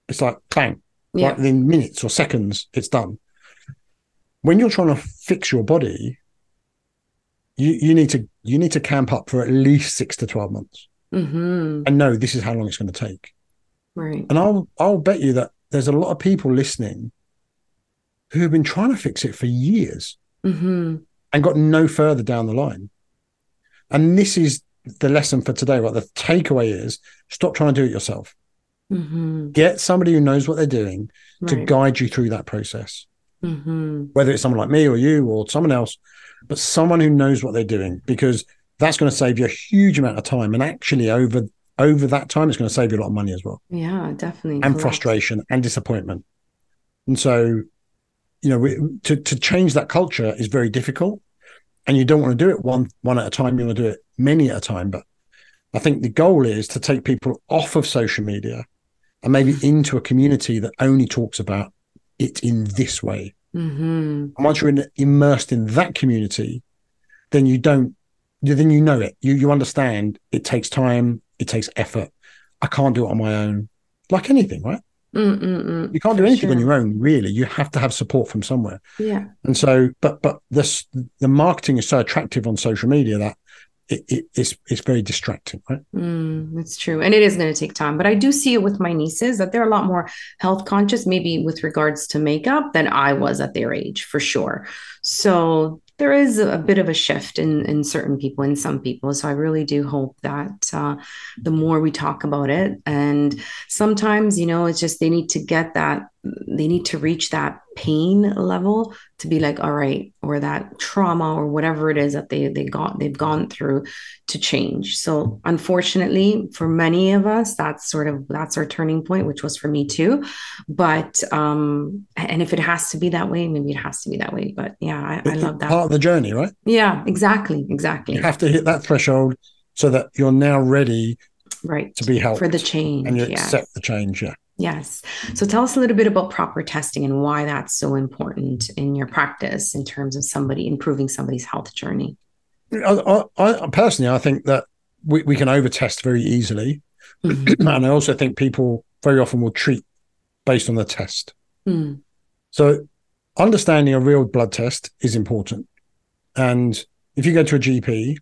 It's like clang, Yeah. right? Within minutes or seconds, it's done. When you're trying to fix your body, you you need to you need to camp up for at least six to twelve months Mm-hmm. and know this is how long it's going to take. Right. And I'll I'll bet you that there's a lot of people listening who have been trying to fix it for years Mm-hmm. and got no further down the line. And this is the lesson for today, right? The takeaway is stop trying to do it yourself. Mm-hmm. Get somebody who knows what they're doing to guide you through that process, Mm-hmm. whether it's someone like me or you or someone else, but someone who knows what they're doing, because that's going to save you a huge amount of time. And actually, over over that time, it's going to save you a lot of money as well. Yeah, definitely. and Collect- frustration and disappointment. And so, you know, we, to to change that culture is very difficult, and you don't want to do it one one at a time. You want to do it many at a time. But I think the goal is to take people off of social media and maybe into a community that only talks about it in this way. Mhm. Once you're in, immersed in that community, then you don't. Then you know it. You you understand. It takes time. It takes effort. I can't do it on my own. Like anything, right? Mm-mm-mm. You can't do anything Sure. on your own, really. You have to have support from somewhere. Yeah. And so, but but this the marketing is so attractive on social media that it, it, it's it's very distracting, right? Mm, it's true. And it is going to take time. But I do see it with my nieces that they're a lot more health conscious, maybe with regards to makeup, than I was at their age, for sure. So there is a bit of a shift in, in certain people, in some people. So I really do hope that uh, the more we talk about it, and sometimes, you know, it's just they need to get that, they need to reach that pain level to be like, all right, or that trauma or whatever it is that they they got they've gone through to change. So unfortunately, for many of us, that's sort of that's our turning point, which was for me too. But um, and if it has to be that way, maybe it has to be that way. But yeah, I, I love that. Part of the journey, right? Yeah, exactly, exactly. You have to hit that threshold so that you're now ready Right. to be helped For the change. and you yes. accept the change. Yeah. Yes. So tell us a little bit about proper testing and why that's so important in your practice in terms of somebody improving somebody's health journey. I, I, personally, I think that we, we can overtest very easily, Mhm. and I also think people very often will treat based on the test. Mm. So, understanding a real blood test is important. And if you go to a GP,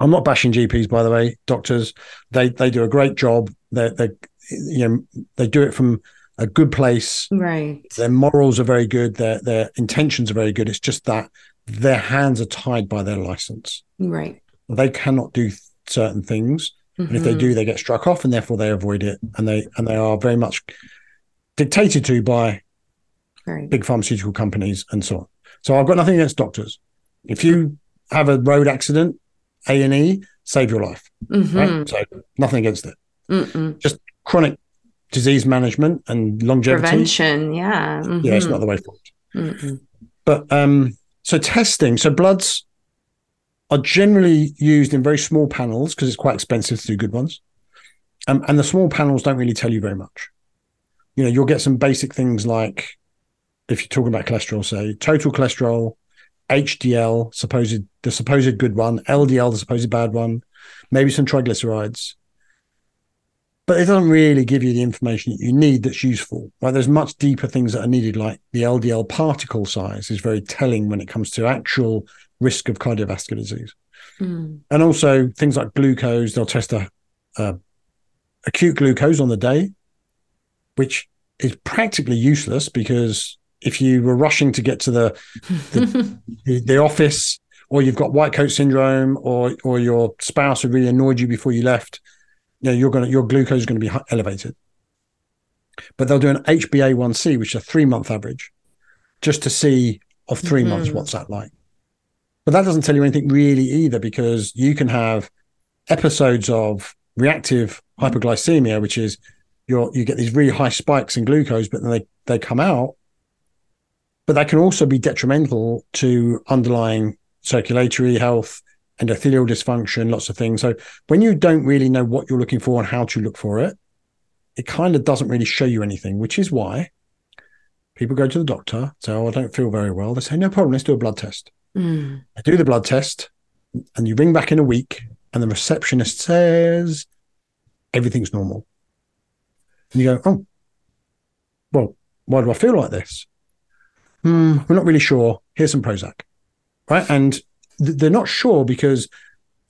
I'm not bashing GPs, by the way, doctors. They they do a great job. They they you know they do it from a good place. Right. Their morals are very good. Their their intentions are very good. It's just that their hands are tied by their license. Right. They cannot do certain things, and if they Mhm. do, they get struck off, and therefore they avoid it. And they and they are very much dictated to by Right. big pharmaceutical companies and so on. So I've got nothing against doctors. If you have a road accident, A and E save your life, Mhm. right? So nothing against it. Mm-mm. Chronic disease management and longevity, Prevention. Yeah. yeah, it's Mhm. not the way forward. Mm-mm. But um, so testing, so bloods are generally used in very small panels because it's quite expensive to do good ones, um, and the small panels don't really tell you very much. You know, you'll get some basic things like if you're talking about cholesterol, say total cholesterol, HDL, supposed the supposed good one, LDL, the supposed bad one, maybe some triglycerides. But it doesn't really give you the information that you need that's useful. Right? There's much deeper things that are needed, like the LDL particle size is very telling when it comes to actual risk of cardiovascular disease. Mm. And also things like glucose, they'll test a, a acute glucose on the day, which is practically useless because if you were rushing to get to the the, [LAUGHS] the office or you've got white coat syndrome or or your spouse had really annoyed you before you left you know you're going to your glucose is going to be elevated. But they'll do an hba1c which is a three month average just to see of 3 months Mhm. what's that like. But that doesn't tell you anything really either because you can have episodes of reactive hyperglycemia, which is you're, you get these really high spikes in glucose but then they, they come out. But that can also be detrimental to underlying circulatory health, endothelial dysfunction, lots of things. So when you don't really know what you're looking for and how to look for it, it kind of doesn't really show you anything, which is why people go to the doctor, say, Oh, I don't feel very well. They say, No problem, let's do a blood test. Mm. I do the blood test, and you ring back in a week, and the receptionist says everything's normal. And you go, Oh, well, why do I feel like this? Hmm, we're not really sure. Here's some Prozac. Right. And they're not sure because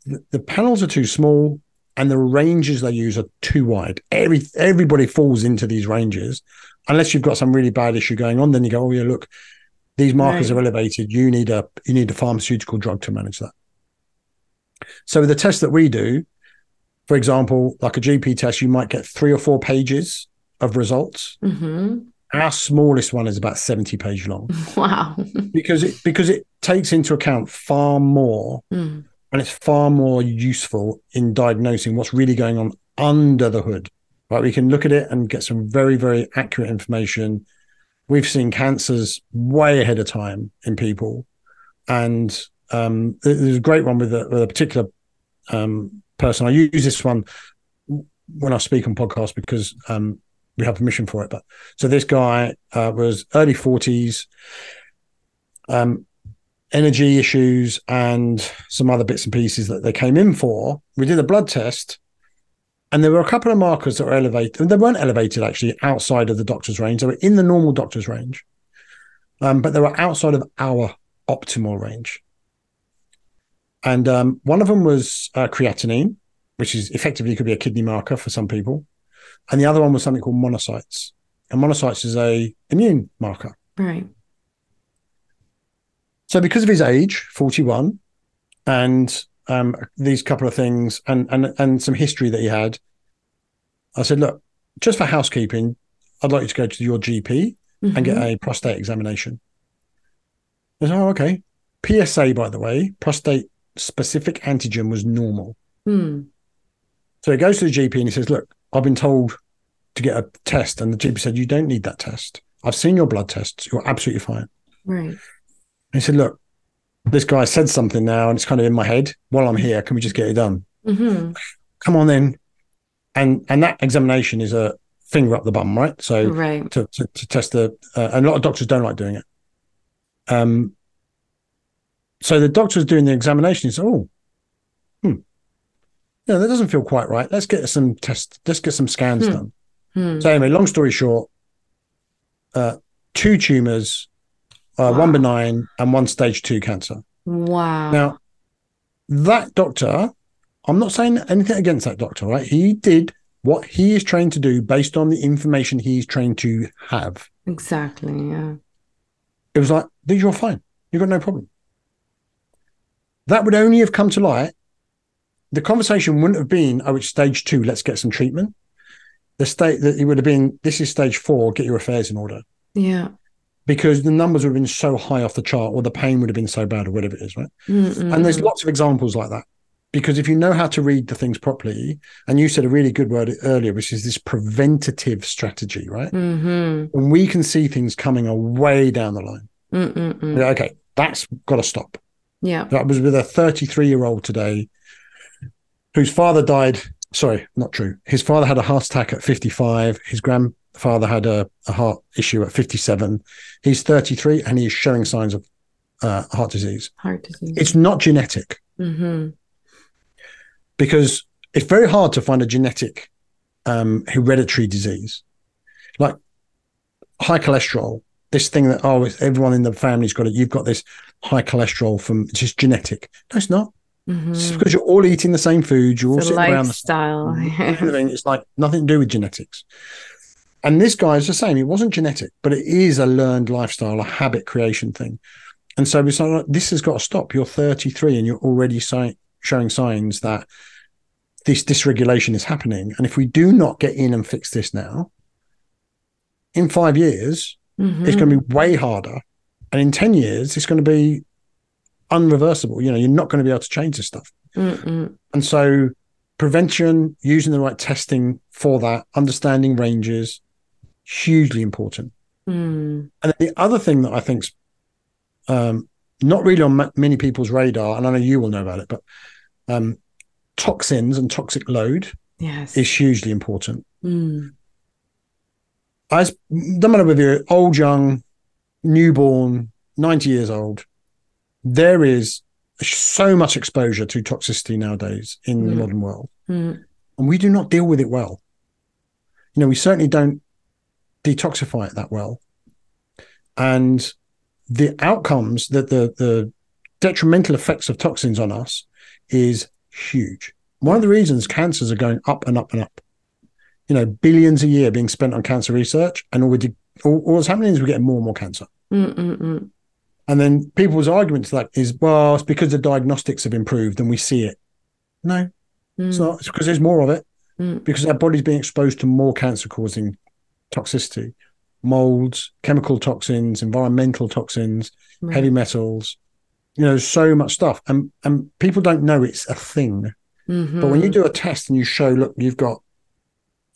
the panels are too small and the ranges they use are too wide. Every everybody falls into these ranges unless you've got some really bad issue going on. Then you go, oh yeah, look, these markers Right. are elevated. You need a you need a pharmaceutical drug to manage that. So the test that we do, for example, like a GP test, you might get three or four pages of results. hmm Our smallest one is about 70 page long [LAUGHS] Wow. because it because it takes into account far more Mm. and it's far more useful in diagnosing what's really going on under the hood. Right, we can look at it and get some very very accurate information. We've seen cancers way ahead of time in people, and um, there's a great one with a, with a particular um, person. I use this one when I speak on podcasts because um, we have permission for it. But so this guy uh, was early 40s, um, energy issues, and some other bits and pieces that they came in for. We did a blood test, And there were a couple of markers that were elevated. They weren't elevated actually outside of the doctor's range. They were in the normal doctor's range, um, but they were outside of our optimal range. And um, one of them was uh, creatinine, which is effectively could be a kidney marker for some people, and the other one was something called monocytes. And monocytes is a immune marker. Right. So because of his age, forty-one, and um, these couple of things and and and some history that he had. I said, look, just for housekeeping, I'd like you to go to your GP mm-hmm. and get mm-hmm. a prostate examination. I said, oh, okay. PSA, by the way, prostate specific antigen was normal. Hmm. So he goes to the GP and he says, look, I've been told to get a test. And the GP said, you don't need that test. I've seen your blood tests. You're absolutely fine. Right. And he said, look, this guy said something now and it's kind of in my head while I'm here. Can we just get it done? Mm-hmm. Come on then. And and that examination is a finger up the bum, right? So right. To, to, to test the uh, and a lot of doctors don't like doing it. Um. So the doctor's doing the examination. He said, "Oh, hmm, no, that doesn't feel quite right. Let's get some tests. Let's get some scans hmm. done." Hmm. So anyway, long story short, uh, two tumors uh, wow. one benign and one stage two cancer. Wow. Now, that doctor, I'm not saying anything against that doctor, right? He did what he is trained to do based on the information he's trained to have. Exactly. Yeah. It was like, you're fine. You've got no problem. That would only have come to light. The conversation wouldn't have been, oh, it's stage two, let's get some treatment. The state that it would have been, this is stage four, get your affairs in order. Yeah because the numbers would have been so high off the chart or the pain would have been so bad or whatever it is, right? Mm-mm. And there's lots of examples like that. Because if you know how to read the things properly, and you said a really good word earlier, which is this preventative strategy, right? Mm-hmm. And we can see things coming a way down the line. Mm-mm-mm. Okay, that's got to stop. Yeah. That was with a 33 year old today whose father died. Sorry, not true. His father had a heart attack at 55. His grandfather had a, a heart issue at 57. He's 33 and he's showing signs of uh, heart disease. Heart disease. It's not genetic. Mm-hmm. Because it's very hard to find a genetic um, hereditary disease. Like high cholesterol, this thing that, oh, everyone in the family's got it. You've got this high cholesterol from it's just genetic. No, it's not. Mm-hmm. It's because you're all eating the same food. You're it's all sitting lifestyle. around the same. [LAUGHS] [LAUGHS] it's like nothing to do with genetics. And this guy is the same. It wasn't genetic, but it is a learned lifestyle, a habit creation thing. And so we like, this has got to stop. You're 33 and you're already si- showing signs that this dysregulation is happening. And if we do not get in and fix this now, in five years, mm-hmm. it's going to be way harder. And in 10 years, it's going to be unreversible. You know, you're not going to be able to change this stuff. Mm-mm. And so prevention, using the right testing for that, understanding ranges, hugely important. Mm. And the other thing that I think's um, not really on ma- many people's radar, and I know you will know about it, but um, toxins and toxic load yes. is hugely important. Mm. I don't matter whether you're old, young, newborn, 90 years old, there is so much exposure to toxicity nowadays in mm. the modern world. Mm. And we do not deal with it well. You know, we certainly don't detoxify it that well. And the outcomes that the the detrimental effects of toxins on us is huge. One of the reasons cancers are going up and up and up. You know, billions a year being spent on cancer research, and all, we did, all, all that's happening is we're getting more and more cancer. Mm-mm-mm. And then people's argument to that is, well, it's because the diagnostics have improved and we see it. No, mm. it's not. It's because there's more of it. Mm. Because our body's being exposed to more cancer causing toxicity, molds, chemical toxins, environmental toxins, right. heavy metals. You know, so much stuff, and and people don't know it's a thing. Mm-hmm. But when you do a test and you show, look, you've got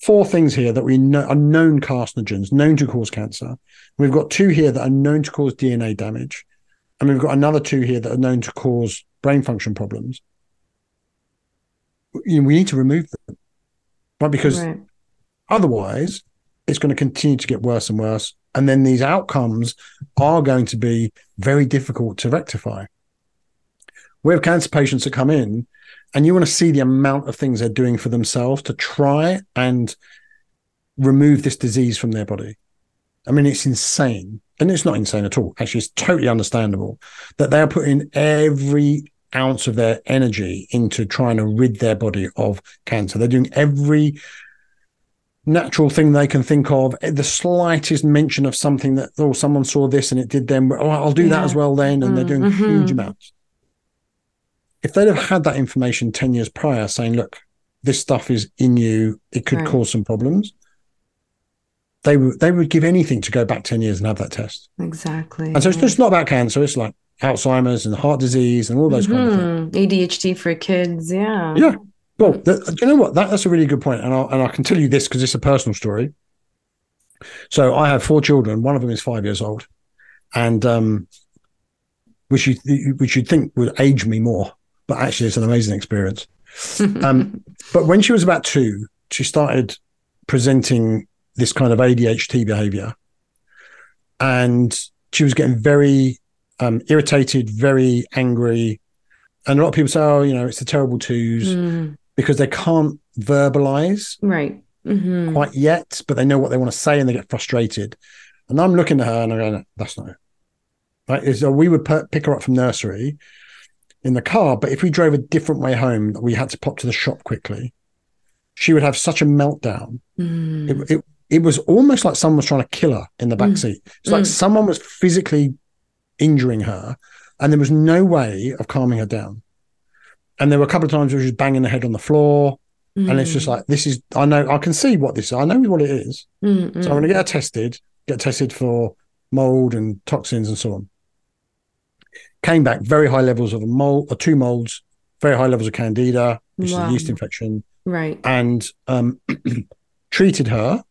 four things here that we know are known carcinogens, known to cause cancer. We've got two here that are known to cause DNA damage, and we've got another two here that are known to cause brain function problems. We need to remove them, right? Because right. otherwise, it's going to continue to get worse and worse. And then these outcomes are going to be very difficult to rectify. We have cancer patients that come in and you want to see the amount of things they're doing for themselves to try and remove this disease from their body. I mean, it's insane. And it's not insane at all. Actually, it's totally understandable that they are putting every ounce of their energy into trying to rid their body of cancer. They're doing every natural thing they can think of. The slightest mention of something that, oh, someone saw this and it did them. Oh, I'll do yeah. that as well then. And mm, they're doing mm-hmm. huge amounts. If they'd have had that information 10 years prior saying, look, this stuff is in you, it could right. cause some problems they would they would give anything to go back 10 years and have that test. Exactly and so it's just not about cancer it's like alzheimer's and heart disease and all those mm-hmm. kind of mm-hmm. things adhd for kids yeah. Yeah. Well the, you know what? That, that's a really good point and, i and i can tell you this because it's a personal story. So i have four children. One of them is five years old and um which you which you'd think would age me more but actually it's an amazing experience [LAUGHS] um but when she was about two she started presenting this kind of ADHD behavior. And she was getting very um, irritated, very angry. And a lot of people say, oh, you know, it's the terrible twos mm. because they can't verbalize right mm-hmm. quite yet, but they know what they want to say and they get frustrated. And I'm looking at her and I'm going, that's not it. Right. So we would pick her up from nursery in the car, but if we drove a different way home, we had to pop to the shop quickly. She would have such a meltdown. Mm. It, it, it was almost like someone was trying to kill her in the back mm. seat. It's mm. like someone was physically injuring her, and there was no way of calming her down. And there were a couple of times where she was banging her head on the floor. Mm. And it's just mm. like, this is, I know, I can see what this is. I know what it is. Mm-mm. So I'm going to get her tested, get tested for mold and toxins and so on. Came back very high levels of a mold or two molds, very high levels of candida, which wow. is a yeast infection. Right. And um, [CLEARS THROAT] treated her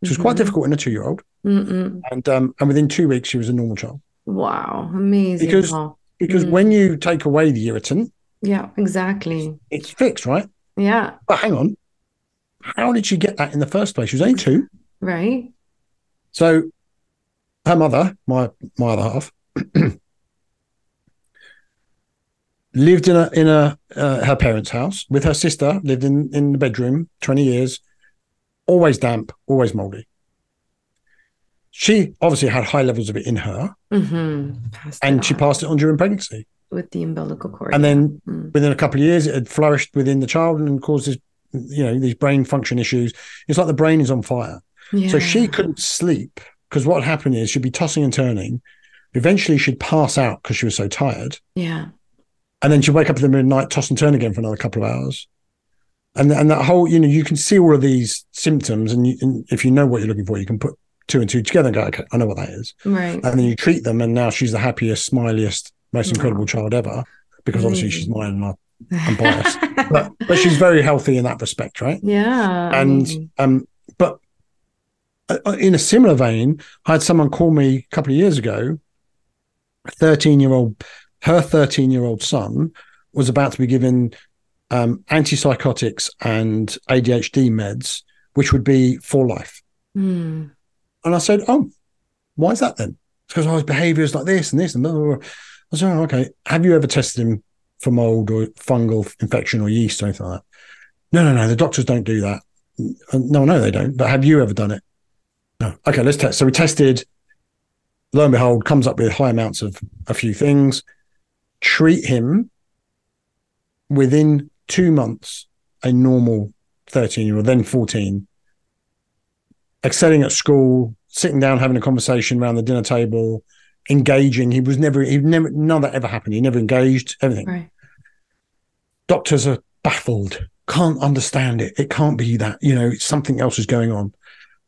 which was mm-hmm. quite difficult in a two year old. And um, and within two weeks, she was a normal child. Wow, amazing! Because because mm. when you take away the irritant, yeah, exactly, it's fixed, right? Yeah. But hang on, how did she get that in the first place? She was only two, right? So her mother, my my other half, [CLEARS THROAT] lived in a in a uh, her parents' house with her sister. Lived in in the bedroom twenty years always damp, always moldy. She obviously had high levels of it in her, mm-hmm. and she passed it on during pregnancy with the umbilical cord. And then mm. within a couple of years, it had flourished within the child and causes, you know, these brain function issues. It's like the brain is on fire. Yeah. So she couldn't sleep because what happened is she'd be tossing and turning. Eventually, she'd pass out because she was so tired. Yeah. And then she'd wake up in the middle of the night, toss and turn again for another couple of hours. And and that whole you know you can see all of these symptoms and, you, and, if you know what you're looking for you can put two and two together and go okay i know what that is. Right. And then you treat them and now she's the happiest smiliest most incredible wow. child ever because obviously she's mine and I, i'm [LAUGHS] biased. But but she's very healthy in that respect right? Yeah. And um but uh, uh, in a similar vein i had someone call me a couple of years ago 13 year old her 13 year old son was about to be given um, antipsychotics and ADHD meds, which would be for life. Mm. And I said, Oh, why is that then? Because oh, his behavior is like this and this and blah, blah, blah. I said, oh, okay. Have you ever tested him for mold or fungal infection or yeast or anything like that? No, no, no. The doctors don't do that. No, no, they don't. But have you ever done it? No. Okay, let's test. So we tested. Lo and behold, comes up with high amounts of a few things. Treat him within two months, a normal 13 year old, then 14, excelling at school, sitting down, having a conversation around the dinner table, engaging. He was never, he never, none of that ever happened. He never engaged, everything. Right. Doctors are baffled, can't understand it. It can't be that, you know, something else is going on.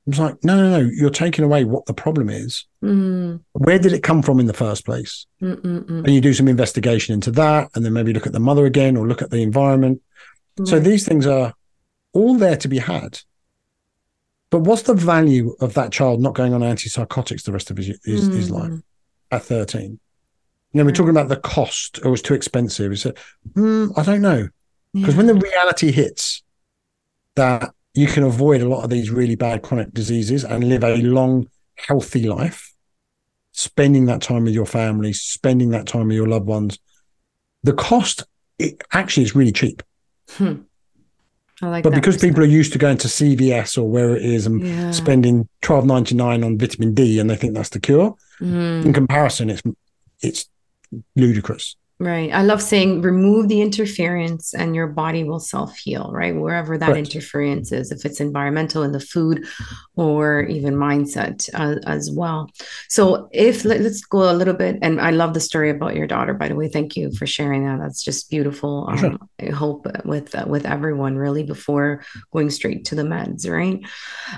I was like, no, no, no, you're taking away what the problem is. Mm. Where did it come from in the first place? Mm-mm-mm. And you do some investigation into that, and then maybe look at the mother again or look at the environment. Right. So these things are all there to be had. But what's the value of that child not going on antipsychotics the rest of his, his, mm. his life at 13? You know, we're talking about the cost, or it's too expensive. It's mm, I don't know. Because yeah. when the reality hits that you can avoid a lot of these really bad chronic diseases and live a long, healthy life, spending that time with your family, spending that time with your loved ones. The cost it actually is really cheap. Hmm. I like but because people are used to going to CVS or where it is and Yeah. spending twelve ninety nine on vitamin D and they think that's the cure, Mm. in comparison, it's it's ludicrous. Right. I love saying remove the interference and your body will self heal, right? Wherever that Correct. interference is, if it's environmental in the food or even mindset uh, as well. So, if let, us go a little bit, and I love the story about your daughter, by the way. Thank you for sharing that. That's just beautiful. Sure. Um, I hope with uh, with everyone really before going straight to the meds, right?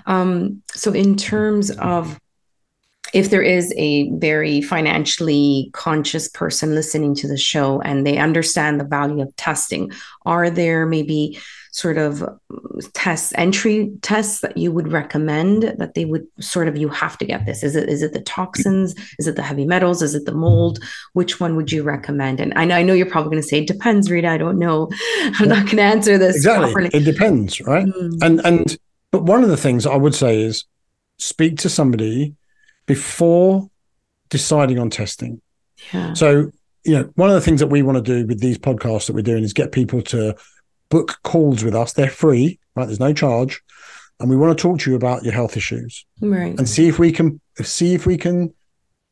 Um, so, in terms of if there is a very financially conscious person listening to the show and they understand the value of testing, are there maybe sort of tests, entry tests that you would recommend that they would sort of you have to get this? Is it is it the toxins? Is it the heavy metals? Is it the mold? Which one would you recommend? And I know, I know you're probably going to say it depends, Rita. I don't know. [LAUGHS] I'm not going to answer this Exactly, properly. it depends, right? Mm, And and but one of the things I would say is speak to somebody before deciding on testing. yeah. So, you know, one of the things that we want to do with these podcasts that we're doing is get people to book calls with us. They're free, right? There's no charge. And we want to talk to you about your health issues Right. and see if we can see if we can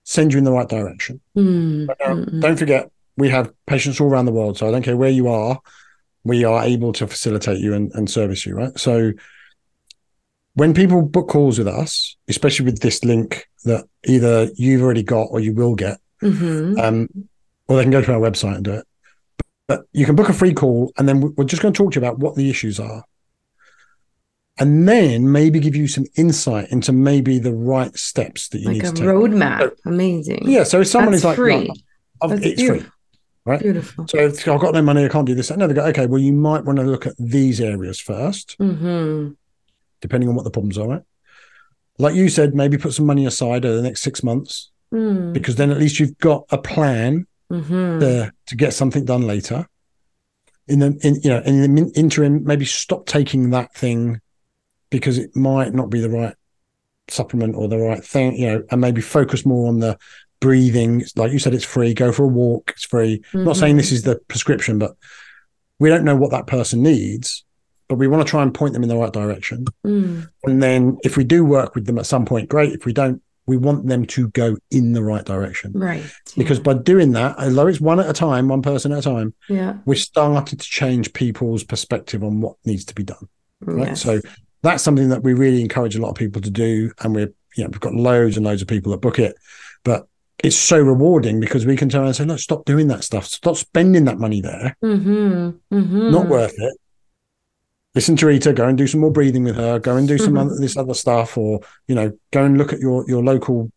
send you in the right direction. Mm, now, mm. don't forget, we have patients all around the world. So I don't care where you are, we are able to facilitate you and, and service you, right? So when people book calls with us, especially with this link that either you've already got or you will get, Mhm. um, or they can go to our website and do it. But you can book a free call, and then we're just going to talk to you about what the issues are, and then maybe give you some insight into maybe the right steps that you like need to take. roadmap. So- Amazing. Yeah, so if someone That's is like, free. "Right, I've- That's it's free, beautiful. right? Beautiful. So I've got no money, I can't do this. No, they go, okay, well, you might want to look at these areas first, hmm depending on what the problems are, right? Like you said, maybe put some money aside over the next six months, Mm. because then at least you've got a plan hmm to, to get something done later. In the in you know in the interim, maybe stop taking that thing because it might not be the right supplement or the right thing, you know, and maybe focus more on the breathing. Like you said, it's free. Go for a walk. It's free. I'm not saying this is the prescription, but we don't know what that person needs, but we want to try and point them in the right direction. Mm. And then if we do work with them at some point, great. If we don't, we want them to go in the right direction. Right. Because yeah. by doing that, although it's one at a time, one person at a time, yeah. we're starting to change people's perspective on what needs to be done. Right. Yes. So that's something that we really encourage a lot of people to do. And we're, you know, we've got loads and loads of people that book it. But it's so rewarding because we can turn around and say, look, stop doing that stuff. Stop spending that money there. hmm hmm Not worth it. Listen to Rita, go and do some more breathing with her, go and do some Mhm. other, this other stuff, or, you know, go and look at your, your local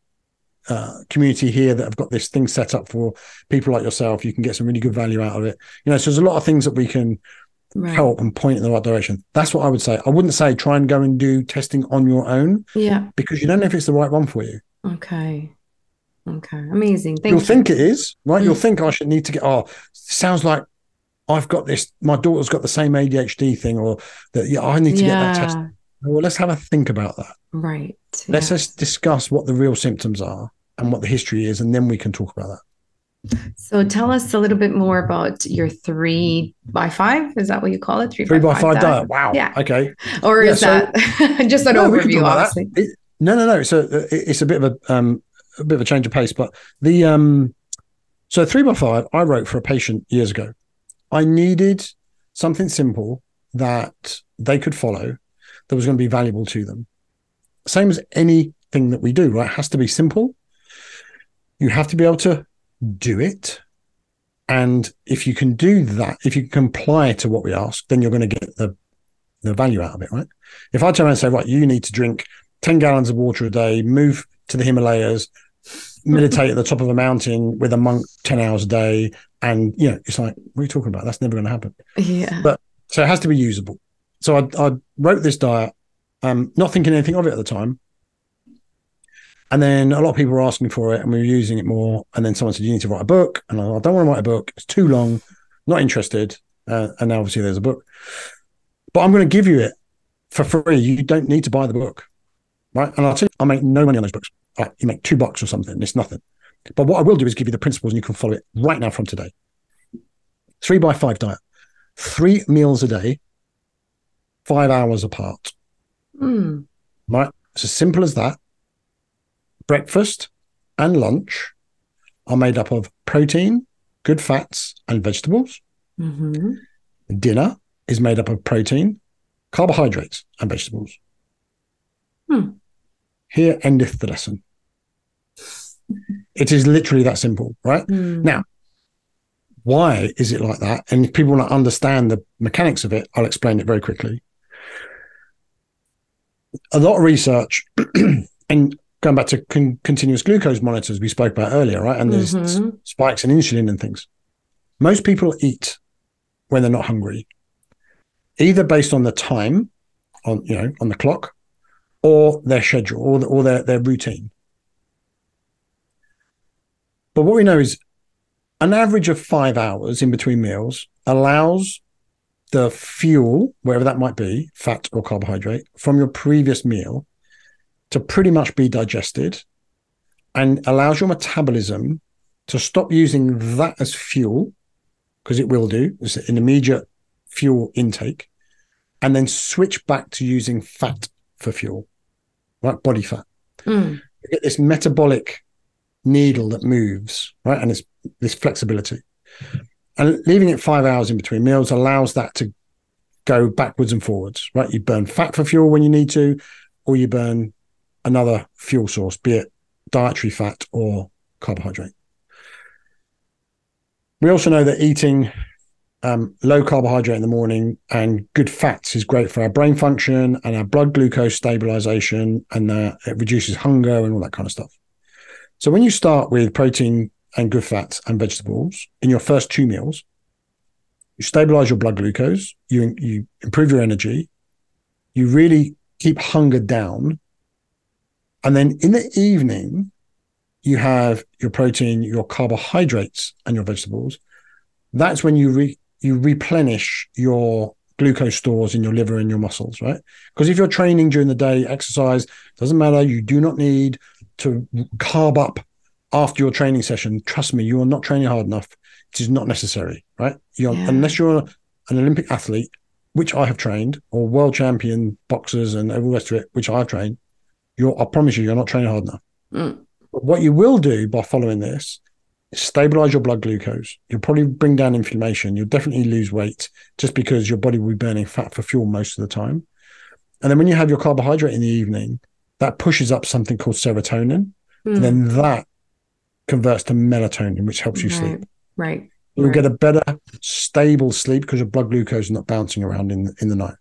uh, community here that have got this thing set up for people like yourself. You can get some really good value out of it. You know, so there's a lot of things that we can Right. help and point in the right direction. That's what I would say. I wouldn't say try and go and do testing on your own Yeah. because you don't know if it's the right one for you. Okay. Okay. Amazing. Thank You'll you. think it is, right? You'll Mm. think I should need to get, oh, sounds like I've got this, my daughter's got the same ADHD thing, or that, yeah, I need to get that test. Well, let's have a think about that. Right. Let's yeah. just discuss what the real symptoms are and what the history is, and then we can talk about that. So tell us a little bit more about your three by five. Is that what you call it? Three, Three by five diet. Wow. Yeah. Okay. Or Yeah, is so- that [LAUGHS] just an No, we can talk overview, obviously? It- no, no, no. It's a it's a bit of a um a bit of a change of pace, but the um so three by five I wrote for a patient years ago. I needed something simple that they could follow that was going to be valuable to them. Same as anything that we do, right? It has to be simple. You have to be able to do it. And if you can do that, if you comply to what we ask, then you're going to get the the value out of it, right? If I turn around and say, right, you need to drink 10 gallons of water a day, move to the Himalayas, meditate at the top of a mountain with a monk 10 hours a day, and you know, it's like, what are you talking about? That's never going to happen. Yeah. But so it has to be usable. So I, I wrote this diet, um, not thinking anything of it at the time. And then a lot of people were asking for it and we were using it more. And then someone said, You need to write a book. And I, I don't want to write a book. It's too long, not interested. Uh, and now obviously there's a book. But I'm going to give you it for free. You don't need to buy the book. Right. And I'll tell you, I make no money on those books. Like, you make two bucks or something. It's nothing. But what I will do is give you the principles and you can follow it right now from today. Three by five diet. three meals a day, five hours apart. Mm. Right? It's as simple as that. Breakfast and lunch are made up of protein, good fats, and vegetables. hmm Dinner is made up of protein, carbohydrates, and vegetables. Hmm. Here endeth the lesson. It is literally that simple, right? Mm. Now, why is it like that? And if people want to understand the mechanics of it, I'll explain it very quickly. A lot of research, [CLEARS THROAT] and going back to con- continuous glucose monitors we spoke about earlier, right? And there's Mhm. spikes in insulin and things. Most people eat when they're not hungry, either based on the time on you know on the clock, or their schedule, or, or their their routine. But what we know is an average of five hours in between meals allows the fuel, wherever that might be, fat or carbohydrate, from your previous meal to pretty much be digested and allows your metabolism to stop using that as fuel, because it will do, it's an immediate fuel intake, and then switch back to using fat for fuel, right? Body fat Mm. you get this metabolic needle that moves, right? And it's this flexibility. And leaving it five hours in between meals allows that to go backwards and forwards, right? You burn fat for fuel when you need to, or you burn another fuel source, be it dietary fat or carbohydrate. We also know that eating um, low carbohydrate in the morning and good fats is great for our brain function and our blood glucose stabilization, and it reduces hunger and all that kind of stuff. So when you start with protein and good fats and vegetables in your first two meals, you stabilize your blood glucose, you you improve your energy, you really keep hunger down, and then in the evening, you have your protein, your carbohydrates, and your vegetables. That's when you re- you replenish your glucose stores in your liver and your muscles, right? Because if you're training during the day, exercise doesn't matter. You do not need to carb up after your training session. Trust me, you are not training hard enough. It is not necessary, right? You're, Yeah. Unless you're an Olympic athlete, which I have trained, or world champion boxers and all the rest of it, which I've trained, you're, I promise you, you're not training hard enough. Mm. But what you will do by following this is stabilize your blood glucose. You'll probably bring down inflammation. You'll definitely lose weight just because your body will be burning fat for fuel most of the time. And then when you have your carbohydrate in the evening, that pushes up something called serotonin. Mm. And then that converts to melatonin, which helps you sleep. Right. Right. You'll Right. get a better, stable sleep because your blood glucose is not bouncing around in, in the night.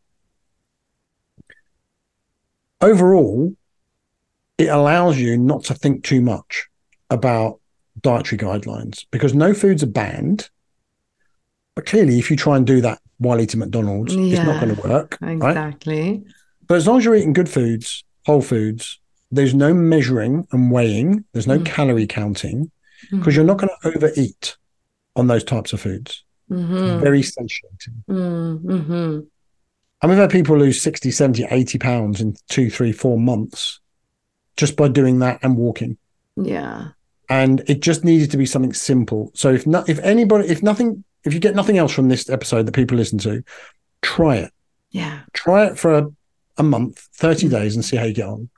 Overall, it allows you not to think too much about dietary guidelines because no foods are banned. But clearly, if you try and do that while eating McDonald's, it's not going to work. Right? Exactly. But as long as you're eating good foods, whole foods, there's no measuring and weighing, there's no Mm. calorie counting because you're not going to overeat on those types of foods. Mm-hmm. Very satiating. Mm-hmm. I mean, we've had people lose 60, 70, 80 pounds in two, three, four months just by doing that and walking. Yeah. And it just needed to be something simple. So if not, if anybody, if nothing, if you get nothing else from this episode that people listen to, try it. Yeah. Try it for a, a month, 30 Mm. days and see how you get on.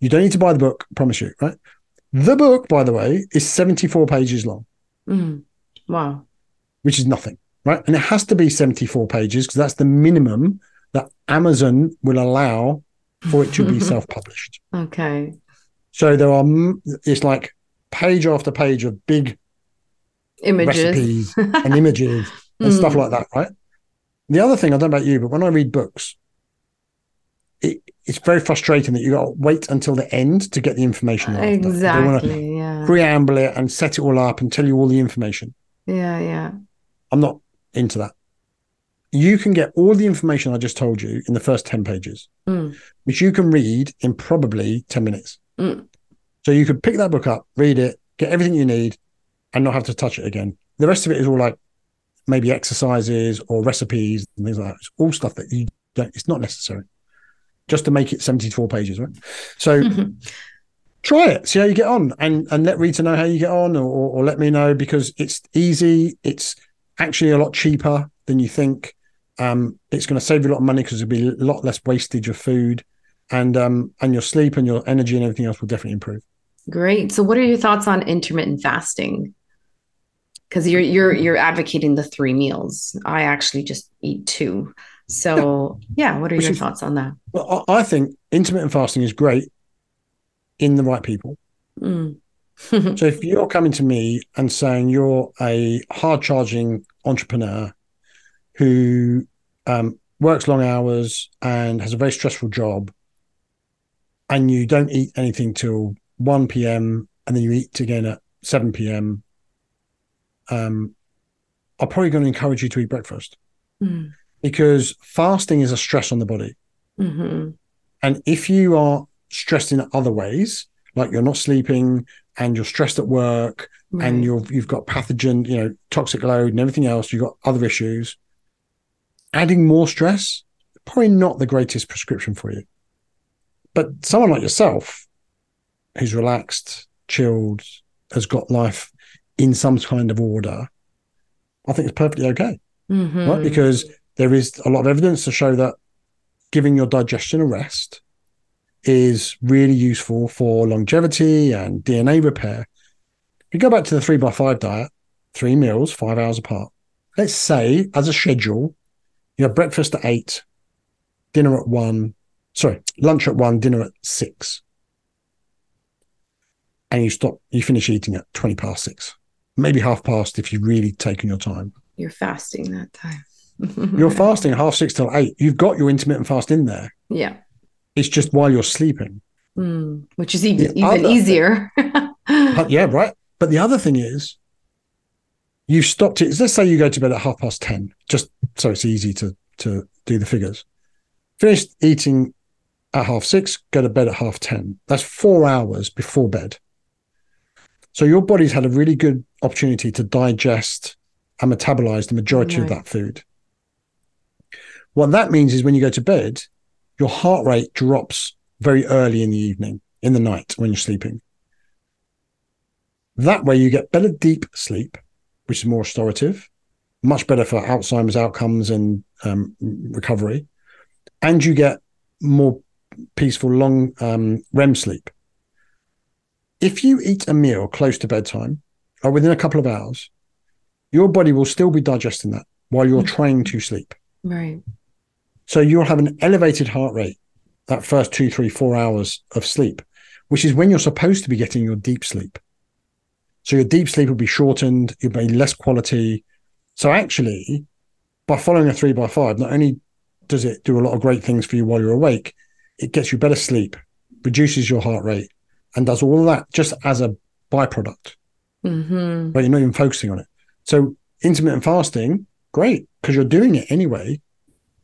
You don't need to buy the book, promise you, right? The book, by the way, is 74 pages long, Mm. Wow. which is nothing, right? And it has to be 74 pages because that's the minimum that Amazon will allow for it to be [LAUGHS] self published. Okay. So there are, it's like page after page of big Images. recipes [LAUGHS] and images and stuff Mm. like that, right? The other thing, I don't know about you, but when I read books, it, it's very frustrating that you got to wait until the end to get the information. after. They want to Exactly. Yeah. preamble it and set it all up and tell you all the information. Yeah. Yeah. I'm not into that. You can get all the information I just told you in the first 10 pages, Mm. which you can read in probably 10 minutes. Mm. So you could pick that book up, read it, get everything you need, and not have to touch it again. The rest of it is all like maybe exercises or recipes and things like that. It's all stuff that you don't, it's not necessary just to make it 74 pages, right? So try it, see how you get on, and and let Rita know how you get on, or, or, or let me know because it's easy. It's actually a lot cheaper than you think. Um, it's going to save you a lot of money because there'll be a lot less wastage of food, and um, and your sleep and your energy and everything else will definitely improve. Great. So, what are your thoughts on intermittent fasting? Because you're you're you're advocating the three meals. I actually just eat two. So, yeah, what are Which your is, thoughts on that? Well, I think intermittent fasting is great in the right people. Mm. so, if you're coming to me and saying you're a hard charging entrepreneur who um, works long hours and has a very stressful job, and you don't eat anything till 1 p.m. and then you eat again at 7 p.m. Um, I'm probably going to encourage you to eat breakfast mm. because fasting is a stress on the body. Mm-hmm. And if you are stressed in other ways, like you're not sleeping and you're stressed at work right. and you're you've got pathogen, you know, toxic load and everything else, you've got other issues. Adding more stress, probably not the greatest prescription for you. But someone like yourself, who's relaxed, chilled, has got life in some kind of order, I think it's perfectly okay. Mm-hmm. Right? Because there is a lot of evidence to show that giving your digestion a rest is really useful for longevity and DNA repair. If you go back to the three by five diet, three meals, five hours apart. Let's say, as a schedule, you have breakfast at eight, dinner at one, sorry, lunch at one, dinner at six and you stop, you finish eating at 20 past six, maybe half past if you've really taken your time. You're fasting that time. [LAUGHS] you're fasting half six till eight. You've got your intermittent fast in there. Yeah. It's just while you're sleeping. Mm, which is even, even easier. [LAUGHS] yeah, right. But the other thing is, you've stopped it. Let's say you go to bed at half past 10, just so it's easy to, to do the figures. Finished eating at half six, go to bed at half 10. That's four hours before bed. So your body's had a really good opportunity to digest and metabolize the majority right. of that food. What that means is when you go to bed, your heart rate drops very early in the evening, in the night when you're sleeping. That way you get better deep sleep, which is more restorative, much better for Alzheimer's outcomes and um, recovery. And you get more peaceful long um, REM sleep if you eat a meal close to bedtime or within a couple of hours, your body will still be digesting that while you're mm-hmm. trying to sleep. Right. So you'll have an elevated heart rate that first two, three, four hours of sleep, which is when you're supposed to be getting your deep sleep. So your deep sleep will be shortened, you'll be less quality. So actually, by following a three by five, not only does it do a lot of great things for you while you're awake, it gets you better sleep, reduces your heart rate, and does all of that just as a byproduct. Mm-hmm. But you're not even focusing on it. So intermittent fasting, great, because you're doing it anyway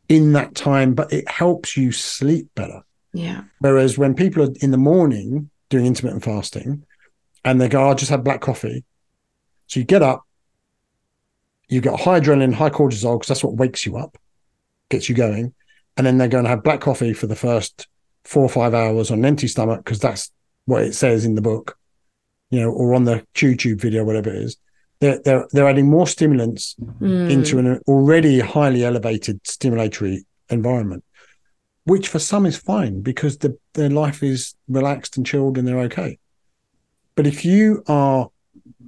in that time, but it helps you sleep better. Yeah. Whereas when people are in the morning doing intermittent fasting and they go, I'll just had black coffee. So you get up, you get high adrenaline, high cortisol, because that's what wakes you up, gets you going. And then they're going to have black coffee for the first four or five hours on an empty stomach because that's what it says in the book, you know, or on the YouTube video, whatever it is. They're they're they're adding more stimulants mm. into an already highly elevated stimulatory environment, which for some is fine because the, their life is relaxed and chilled and they're okay. But if you are,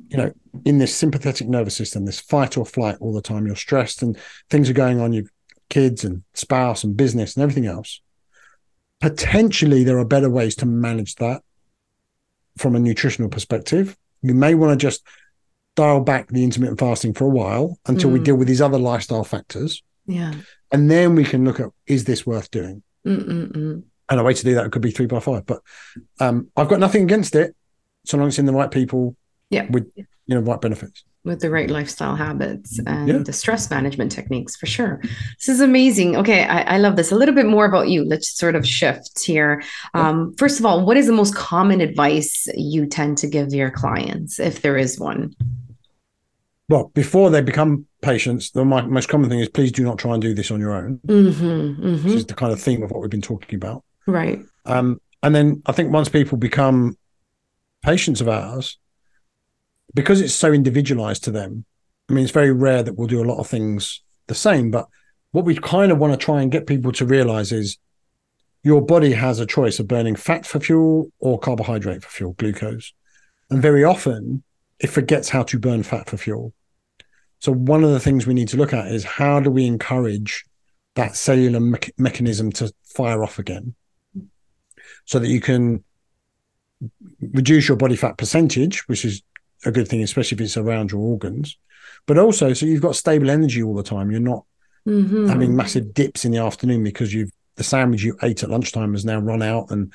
you know, in this sympathetic nervous system, this fight or flight all the time, you're stressed and things are going on, you've kids and spouse and business and everything else. Potentially, there are better ways to manage that from a nutritional perspective. You may want to just dial back the intermittent fasting for a while until mm. we deal with these other lifestyle factors. Yeah. And then we can look at is this worth doing? Mm-mm-mm. And a way to do that could be three by five. But um, I've got nothing against it so long as it's in the right people yeah. with you know right benefits with the right lifestyle habits and yeah. the stress management techniques for sure. This is amazing. Okay, I, I, love this. A little bit more about you. Let's sort of shift here. Um, first of all, what is the most common advice you tend to give your clients, if there is one? Well, before they become patients, the most common thing is please do not try and do this on your own. Mm-hmm, mm-hmm. Which is the kind of theme of what we've been talking about. Right. Um, and then I think once people become patients of ours, because it's so individualized to them. I mean, it's very rare that we'll do a lot of things the same. But what we kind of want to try and get people to realize is your body has a choice of burning fat for fuel or carbohydrate for fuel, glucose. And very often it forgets how to burn fat for fuel. So, one of the things we need to look at is how do we encourage that cellular me- mechanism to fire off again so that you can reduce your body fat percentage, which is a good thing, especially if it's around your organs, but also so you've got stable energy all the time. You're not mm-hmm. having massive dips in the afternoon because you've the sandwich you ate at lunchtime has now run out and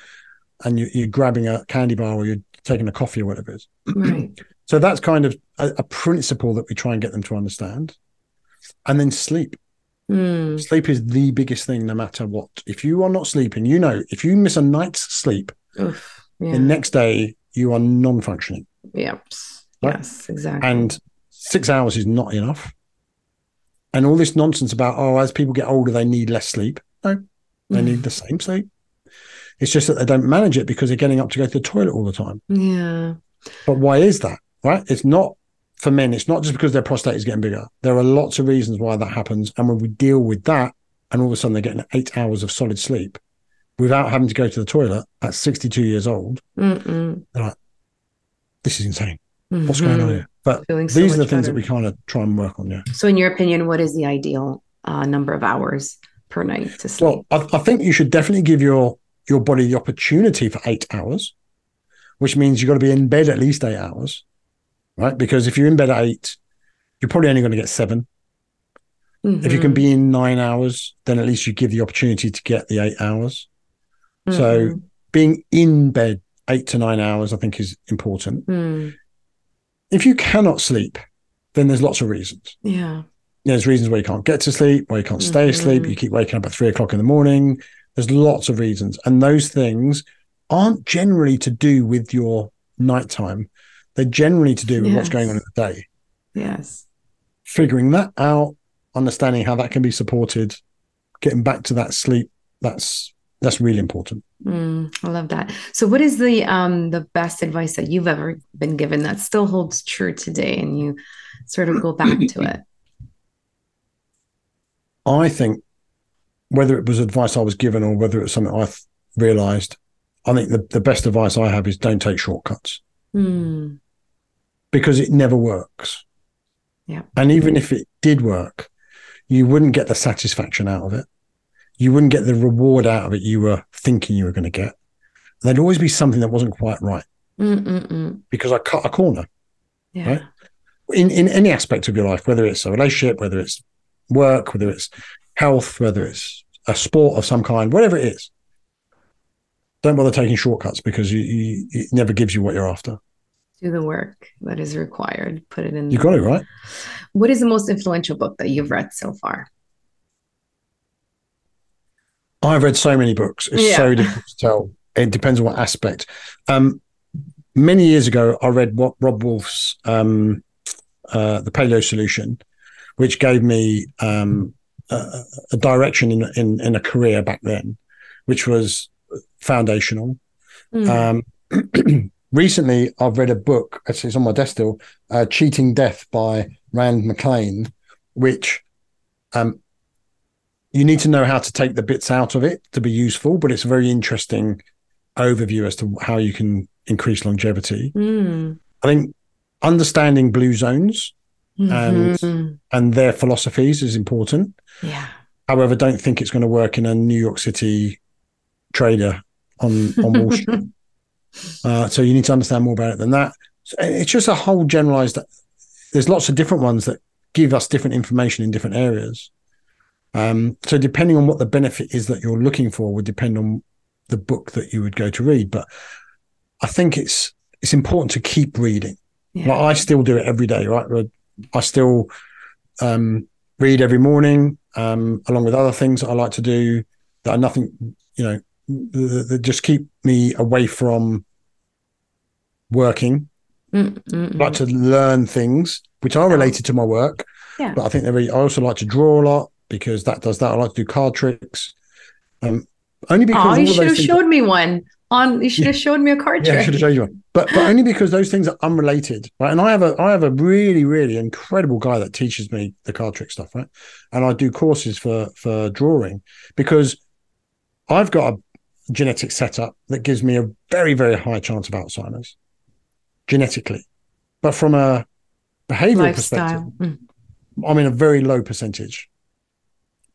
and you, are grabbing a candy bar or you're taking a coffee or whatever it is. Right. [CLEARS THROAT] so that's kind of a, a, principle that we try and get them to understand. And then sleep. Mm. Sleep is the biggest thing, no matter what. If you are not sleeping, you know, if you miss a night's sleep, Oof, yeah. the next day you are non-functioning. Yep. Right? Yes, exactly. And six hours is not enough. And all this nonsense about oh, as people get older, they need less sleep. No, they need the same sleep. It's just that they don't manage it because they're getting up to go to the toilet all the time. Yeah. But why is that? Right? It's not for men. It's not just because their prostate is getting bigger. There are lots of reasons why that happens. And when we deal with that, and all of a sudden they're getting eight hours of solid sleep without having to go to the toilet at 62 years old, Mm-mm. they're like, this is insane. Mm-hmm. What's going on here? But Feeling these so are the things better. that we kind of try and work on. Yeah. So, in your opinion, what is the ideal uh, number of hours per night to sleep? Well, I, I think you should definitely give your your body the opportunity for eight hours, which means you've got to be in bed at least eight hours, right? Because if you're in bed at eight, you're probably only going to get 7 mm-hmm. If you can be mm-hmm. in nine hours, then at least you give the opportunity to get the eight hours. Mm-hmm. So being in bed eight to nine hours, I think, is important. Mm. If you cannot sleep, then there's lots of reasons. Yeah there's reasons why you can't get to sleep, why you can't stay mm-hmm. asleep. You keep waking up at three o'clock in the morning. There's lots of reasons. And those things aren't generally to do with your nighttime. They're generally to do with yes. what's going on in the day. Yes. Figuring that out, understanding how that can be supported, getting back to that sleep, that's that's really important. Mm, I love that. So, what is the um, the best advice that you've ever been given that still holds true today, and you sort of go back to it? [CLEARS THROAT] I think whether it was advice I was given or whether it's something I realized, I think the, the best advice I have is don't take shortcuts mm. because it never works. Yeah. And even if it did work, you wouldn't get the satisfaction out of it. You wouldn't get the reward out of it you were thinking you were going to get. There'd always be something that wasn't quite right Mm-mm-mm. because I cut a corner. Yeah. Right? In in any aspect of your life, whether it's a relationship, whether it's work, whether it's health, whether it's a sport of some kind, whatever it is. Don't bother taking shortcuts because you, you, it never gives you what you're after. Do the work that is required. Put it in. You got it right. What is the most influential book that you've read so far? I've read so many books. It's yeah. so difficult to tell. It depends on what aspect. Um, many years ago, I read what Robb Wolf's um, uh, "The Paleo Solution," which gave me um, a, a, direction in, in, in a career back then, which was foundational. Mm. Um, [CLEARS THROAT] recently, I've read a book. It's on my desk still. Uh, "Cheating Death" by Rand McClain, which um, you need to know how to take the bits out of it to be useful, but it's a very interesting overview as to how you can increase longevity. Mm. I think understanding blue zones mm-hmm. and and their philosophies is important. Yeah. However, don't think it's going to work in a New York City trader on on Wall Street. [LAUGHS] Uh, so you need to understand more about it than that. It's just a whole generalized. There's lots of different ones that give us different information in different areas. Um, so depending on what the benefit is that you're looking for would depend on the book that you would go to read. But I think it's it's important to keep reading. Yeah. Like I still do it every day, right? I still um, read every morning, um, along with other things that I like to do that are nothing, you know, that just keep me away from working. Mm-mm. I like to learn things which are related to my work. Yeah. But I think I also like to draw a lot because that does that. I like to do card tricks. Um, only because oh, you should have showed me one. on. You should have showed me a card Yeah, I should have shown you one. But but only because those things are unrelated, right? And I have a I have a really really incredible guy that teaches me the card trick stuff, right? And I do courses for for drawing because I've got a genetic setup that gives me a very very high chance of Alzheimer's genetically, but from a behavioral perspective, Lifestyle. Mm. I'm in a very low percentage.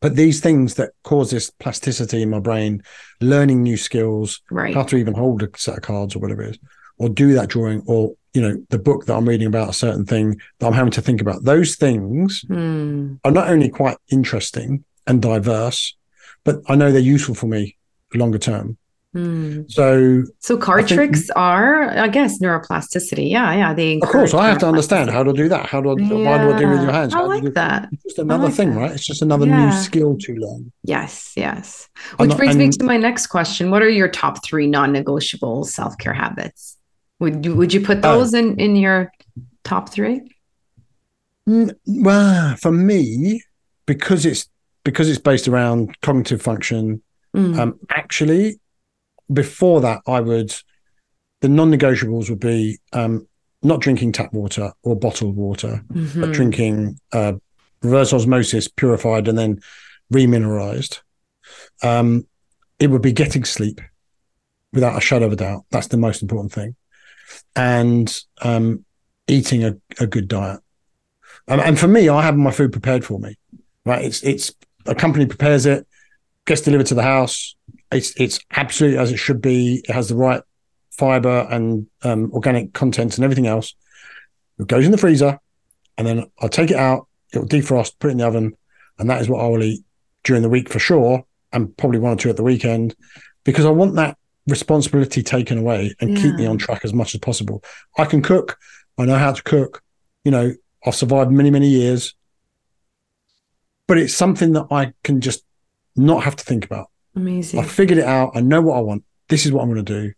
But these things that cause this plasticity in my brain, learning new skills, Right. how to even hold a set of cards or whatever it is, or do that drawing, or you know, the book that I'm reading about a certain thing that I'm having to think about. Those things Mm. are not only quite interesting and diverse, but I know they're useful for me longer term. Mm. So So card think- tricks are, I guess, neuroplasticity. Yeah, yeah. They of course I have to understand how to do that. How do I why do I do it with your hands? I How like do- that. It's just another like thing, that. right? It's just another Yeah. new skill to learn. Yes, yes. Which not- brings me to my next question. What are your top three non-negotiable self-care habits? Would you would you put Oh. those in in your top three? Mm, Well, for me, because it's because it's based around cognitive function, Mm. um, actually, before that, I would the non-negotiables would be um, not drinking tap water or bottled water, but Mhm. drinking uh, reverse osmosis, purified and then remineralized. Um, it would be getting sleep, without a shadow of a doubt. That's the most important thing, and um, eating a, a good diet. Um, and for me, I have my food prepared for me. Right, it's it's a company prepares it, gets delivered to the house. It's it's absolutely as it should be. It has the right fiber and um, organic content and everything else. It goes in the freezer, and then I'll take it out. It'll defrost, put it in the oven, and that is what I will eat during the week for sure, and probably one or two at the weekend, because I want that responsibility taken away and keep me on track as much as possible. I can cook. I know how to cook. You know, I've survived many, many years. But it's something that I can just not have to think about. Amazing. I figured it out. I know what I want. This is what I'm going to do.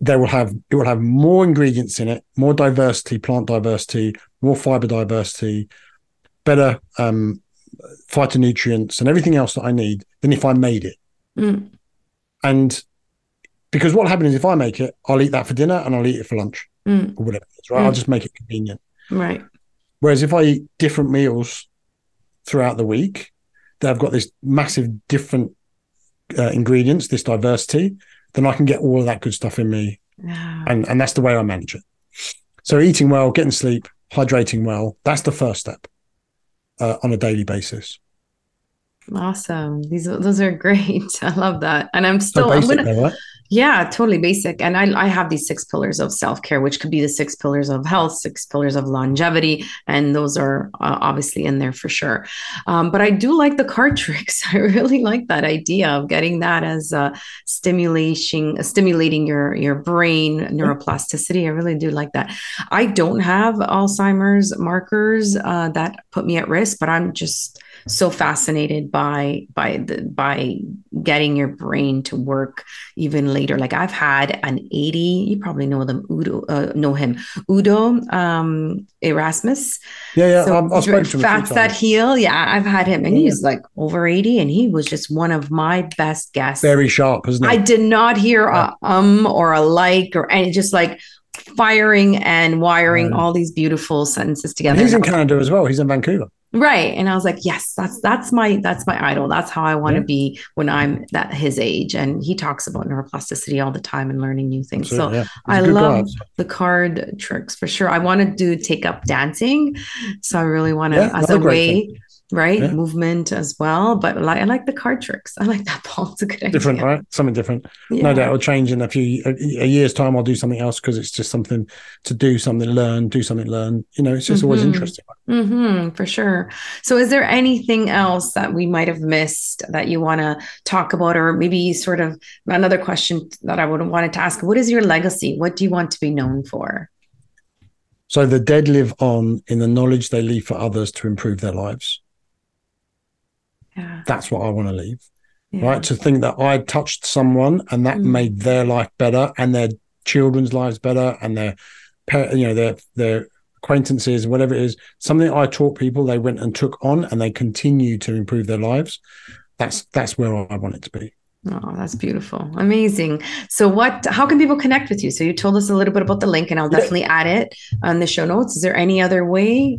They will have it will have more ingredients in it, more diversity, plant diversity, more fiber diversity, better um, phytonutrients, and everything else that I need than if I made it. Mm. And because what happens is if I make it, I'll eat that for dinner and I'll eat it for lunch Mm. or whatever. it is, right? I'll Mm. just make it convenient. Right. Whereas if I eat different meals throughout the week, they've got this massive different uh, ingredients, this diversity, then I can get all of that good stuff in me, and and that's the way I manage it. So eating well, getting sleep, hydrating well, that's the first step uh, on a daily basis. Awesome. These those are great. [LAUGHS] I love that. And I'm So still I'm basic, gonna though, right? Yeah, totally basic. And I, I have these six pillars of self care, which could be the six pillars of health, six pillars of longevity. And those are uh, obviously in there for sure. Um, but I do like the card [LAUGHS] tricks. I really like that idea of getting that as uh, stimulation, stimulating your, your brain neuroplasticity. I really do like that. I don't have Alzheimer's markers uh, that put me at risk, but I'm just so fascinated by by the by getting your brain to work even later. Like I've had an 80, you probably know them, Udo, uh, know him, Udo um, Erasmus. Yeah, yeah. So I've, I've spoken to him. Fats that heal. Yeah, I've had him, and Yeah. he's like over 80, and he was just one of my best guests. Very sharp, isn't I did not hear Yeah. a um or a like or any, just like firing and wiring all these beautiful sentences And together. he's in I Canada as well. He's in Vancouver. Right. And I was like, yes, that's that's my that's my idol. That's how I want to Yeah. be when I'm that his age. And he talks about neuroplasticity all the time and learning new things. So yeah. I love the card tricks for sure. I want to do take up dancing. So I really want to Yeah, as a way, right? Yeah. Movement as well. But I like I like the card tricks. I like that, [LAUGHS] Paul. It's a good different, idea. right? Something different. Yeah. No doubt it'll change in a few a, a year's time. I'll do something else because it's just something to do, something learn, do something learn. You know, it's just always Mhm. interesting. hmm for sure. So, is there anything else that we might have missed that you want to talk about, or maybe sort of another question that I would have wanted to ask? What is your legacy? What do you want to be known for? So the dead live on in the knowledge they leave for others to improve their lives. Yeah, That's what I want to leave. yeah. Right. To think that I touched someone and that Mm. made their life better and their children's lives better and their you know their their acquaintances whatever it is something i taught people they went and took on and they continue to improve their lives that's that's where i want it to be Oh, that's beautiful. Amazing. So what how can people connect with you? So you told us a little bit about the link and I'll definitely add it on the show notes. Is there any other way?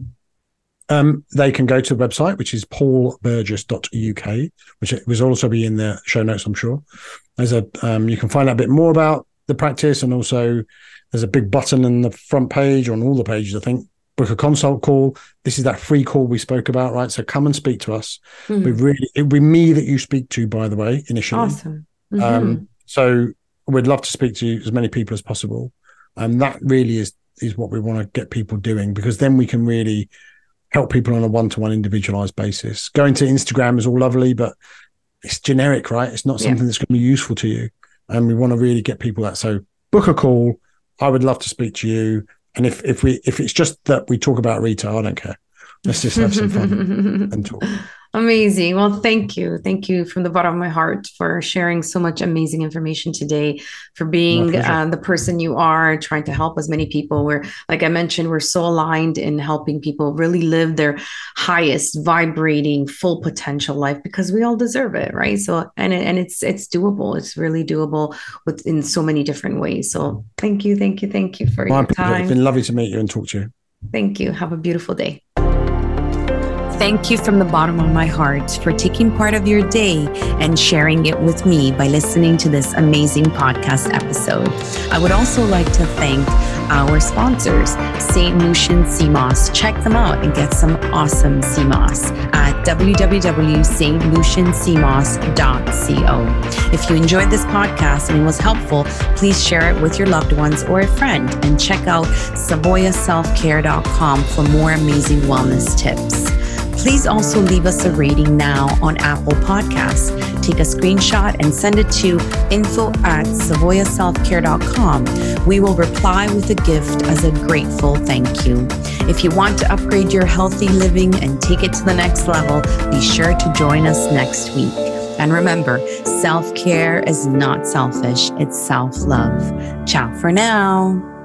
Um, they can go to the website, which is paulburgess.uk, which will also be in the show notes, I'm sure. There's a um, you can find out a bit more about the practice and also there's a big button in the front page on all the pages, I think, book a consult call. This is that free call we spoke about, right? So come and speak to us. Mm-hmm. We really it will be me that you speak to, by the way, initially. Awesome. Um, mm-hmm. Um, so we'd love to speak to you, as many people as possible. And that really is is what we want to get people doing because then we can really help people on a one-to-one individualized basis. Going to Instagram is all lovely, but it's generic, right? It's not something yeah. that's going to be useful to you. And we want to really get people that. So book a call. I would love to speak to you. And if if we if it's just that we talk about retail, I don't care. Let's just have some fun [LAUGHS] and talk. Amazing. Well, thank you. Thank you from the bottom of my heart for sharing so much amazing information today, for being uh, the person you are, trying to help as many people. We're, like I mentioned, we're so aligned in helping people really live their highest, vibrating, full potential life because we all deserve it, right? So, and and it's it's doable. It's really doable with in so many different ways. So, thank you, thank you, thank you for your time. It's been lovely to meet you and talk to you. Thank you. Have a beautiful day. Thank you from the bottom of my heart for taking part of your day and sharing it with me by listening to this amazing podcast episode. I would also like to thank our sponsors, St. Lucian Moss. Check them out and get some awesome moss at www.stlucianseamoss.co. If you enjoyed this podcast and it was helpful, please share it with your loved ones or a friend and check out savoyaselfcare.com for more amazing wellness tips. Please also leave us a rating now on Apple Podcasts. Take a screenshot and send it to info at savoyaselfcare.com. We will reply with a gift as a grateful thank you. If you want to upgrade your healthy living and take it to the next level, be sure to join us next week. And remember, self care is not selfish, it's self love. Ciao for now.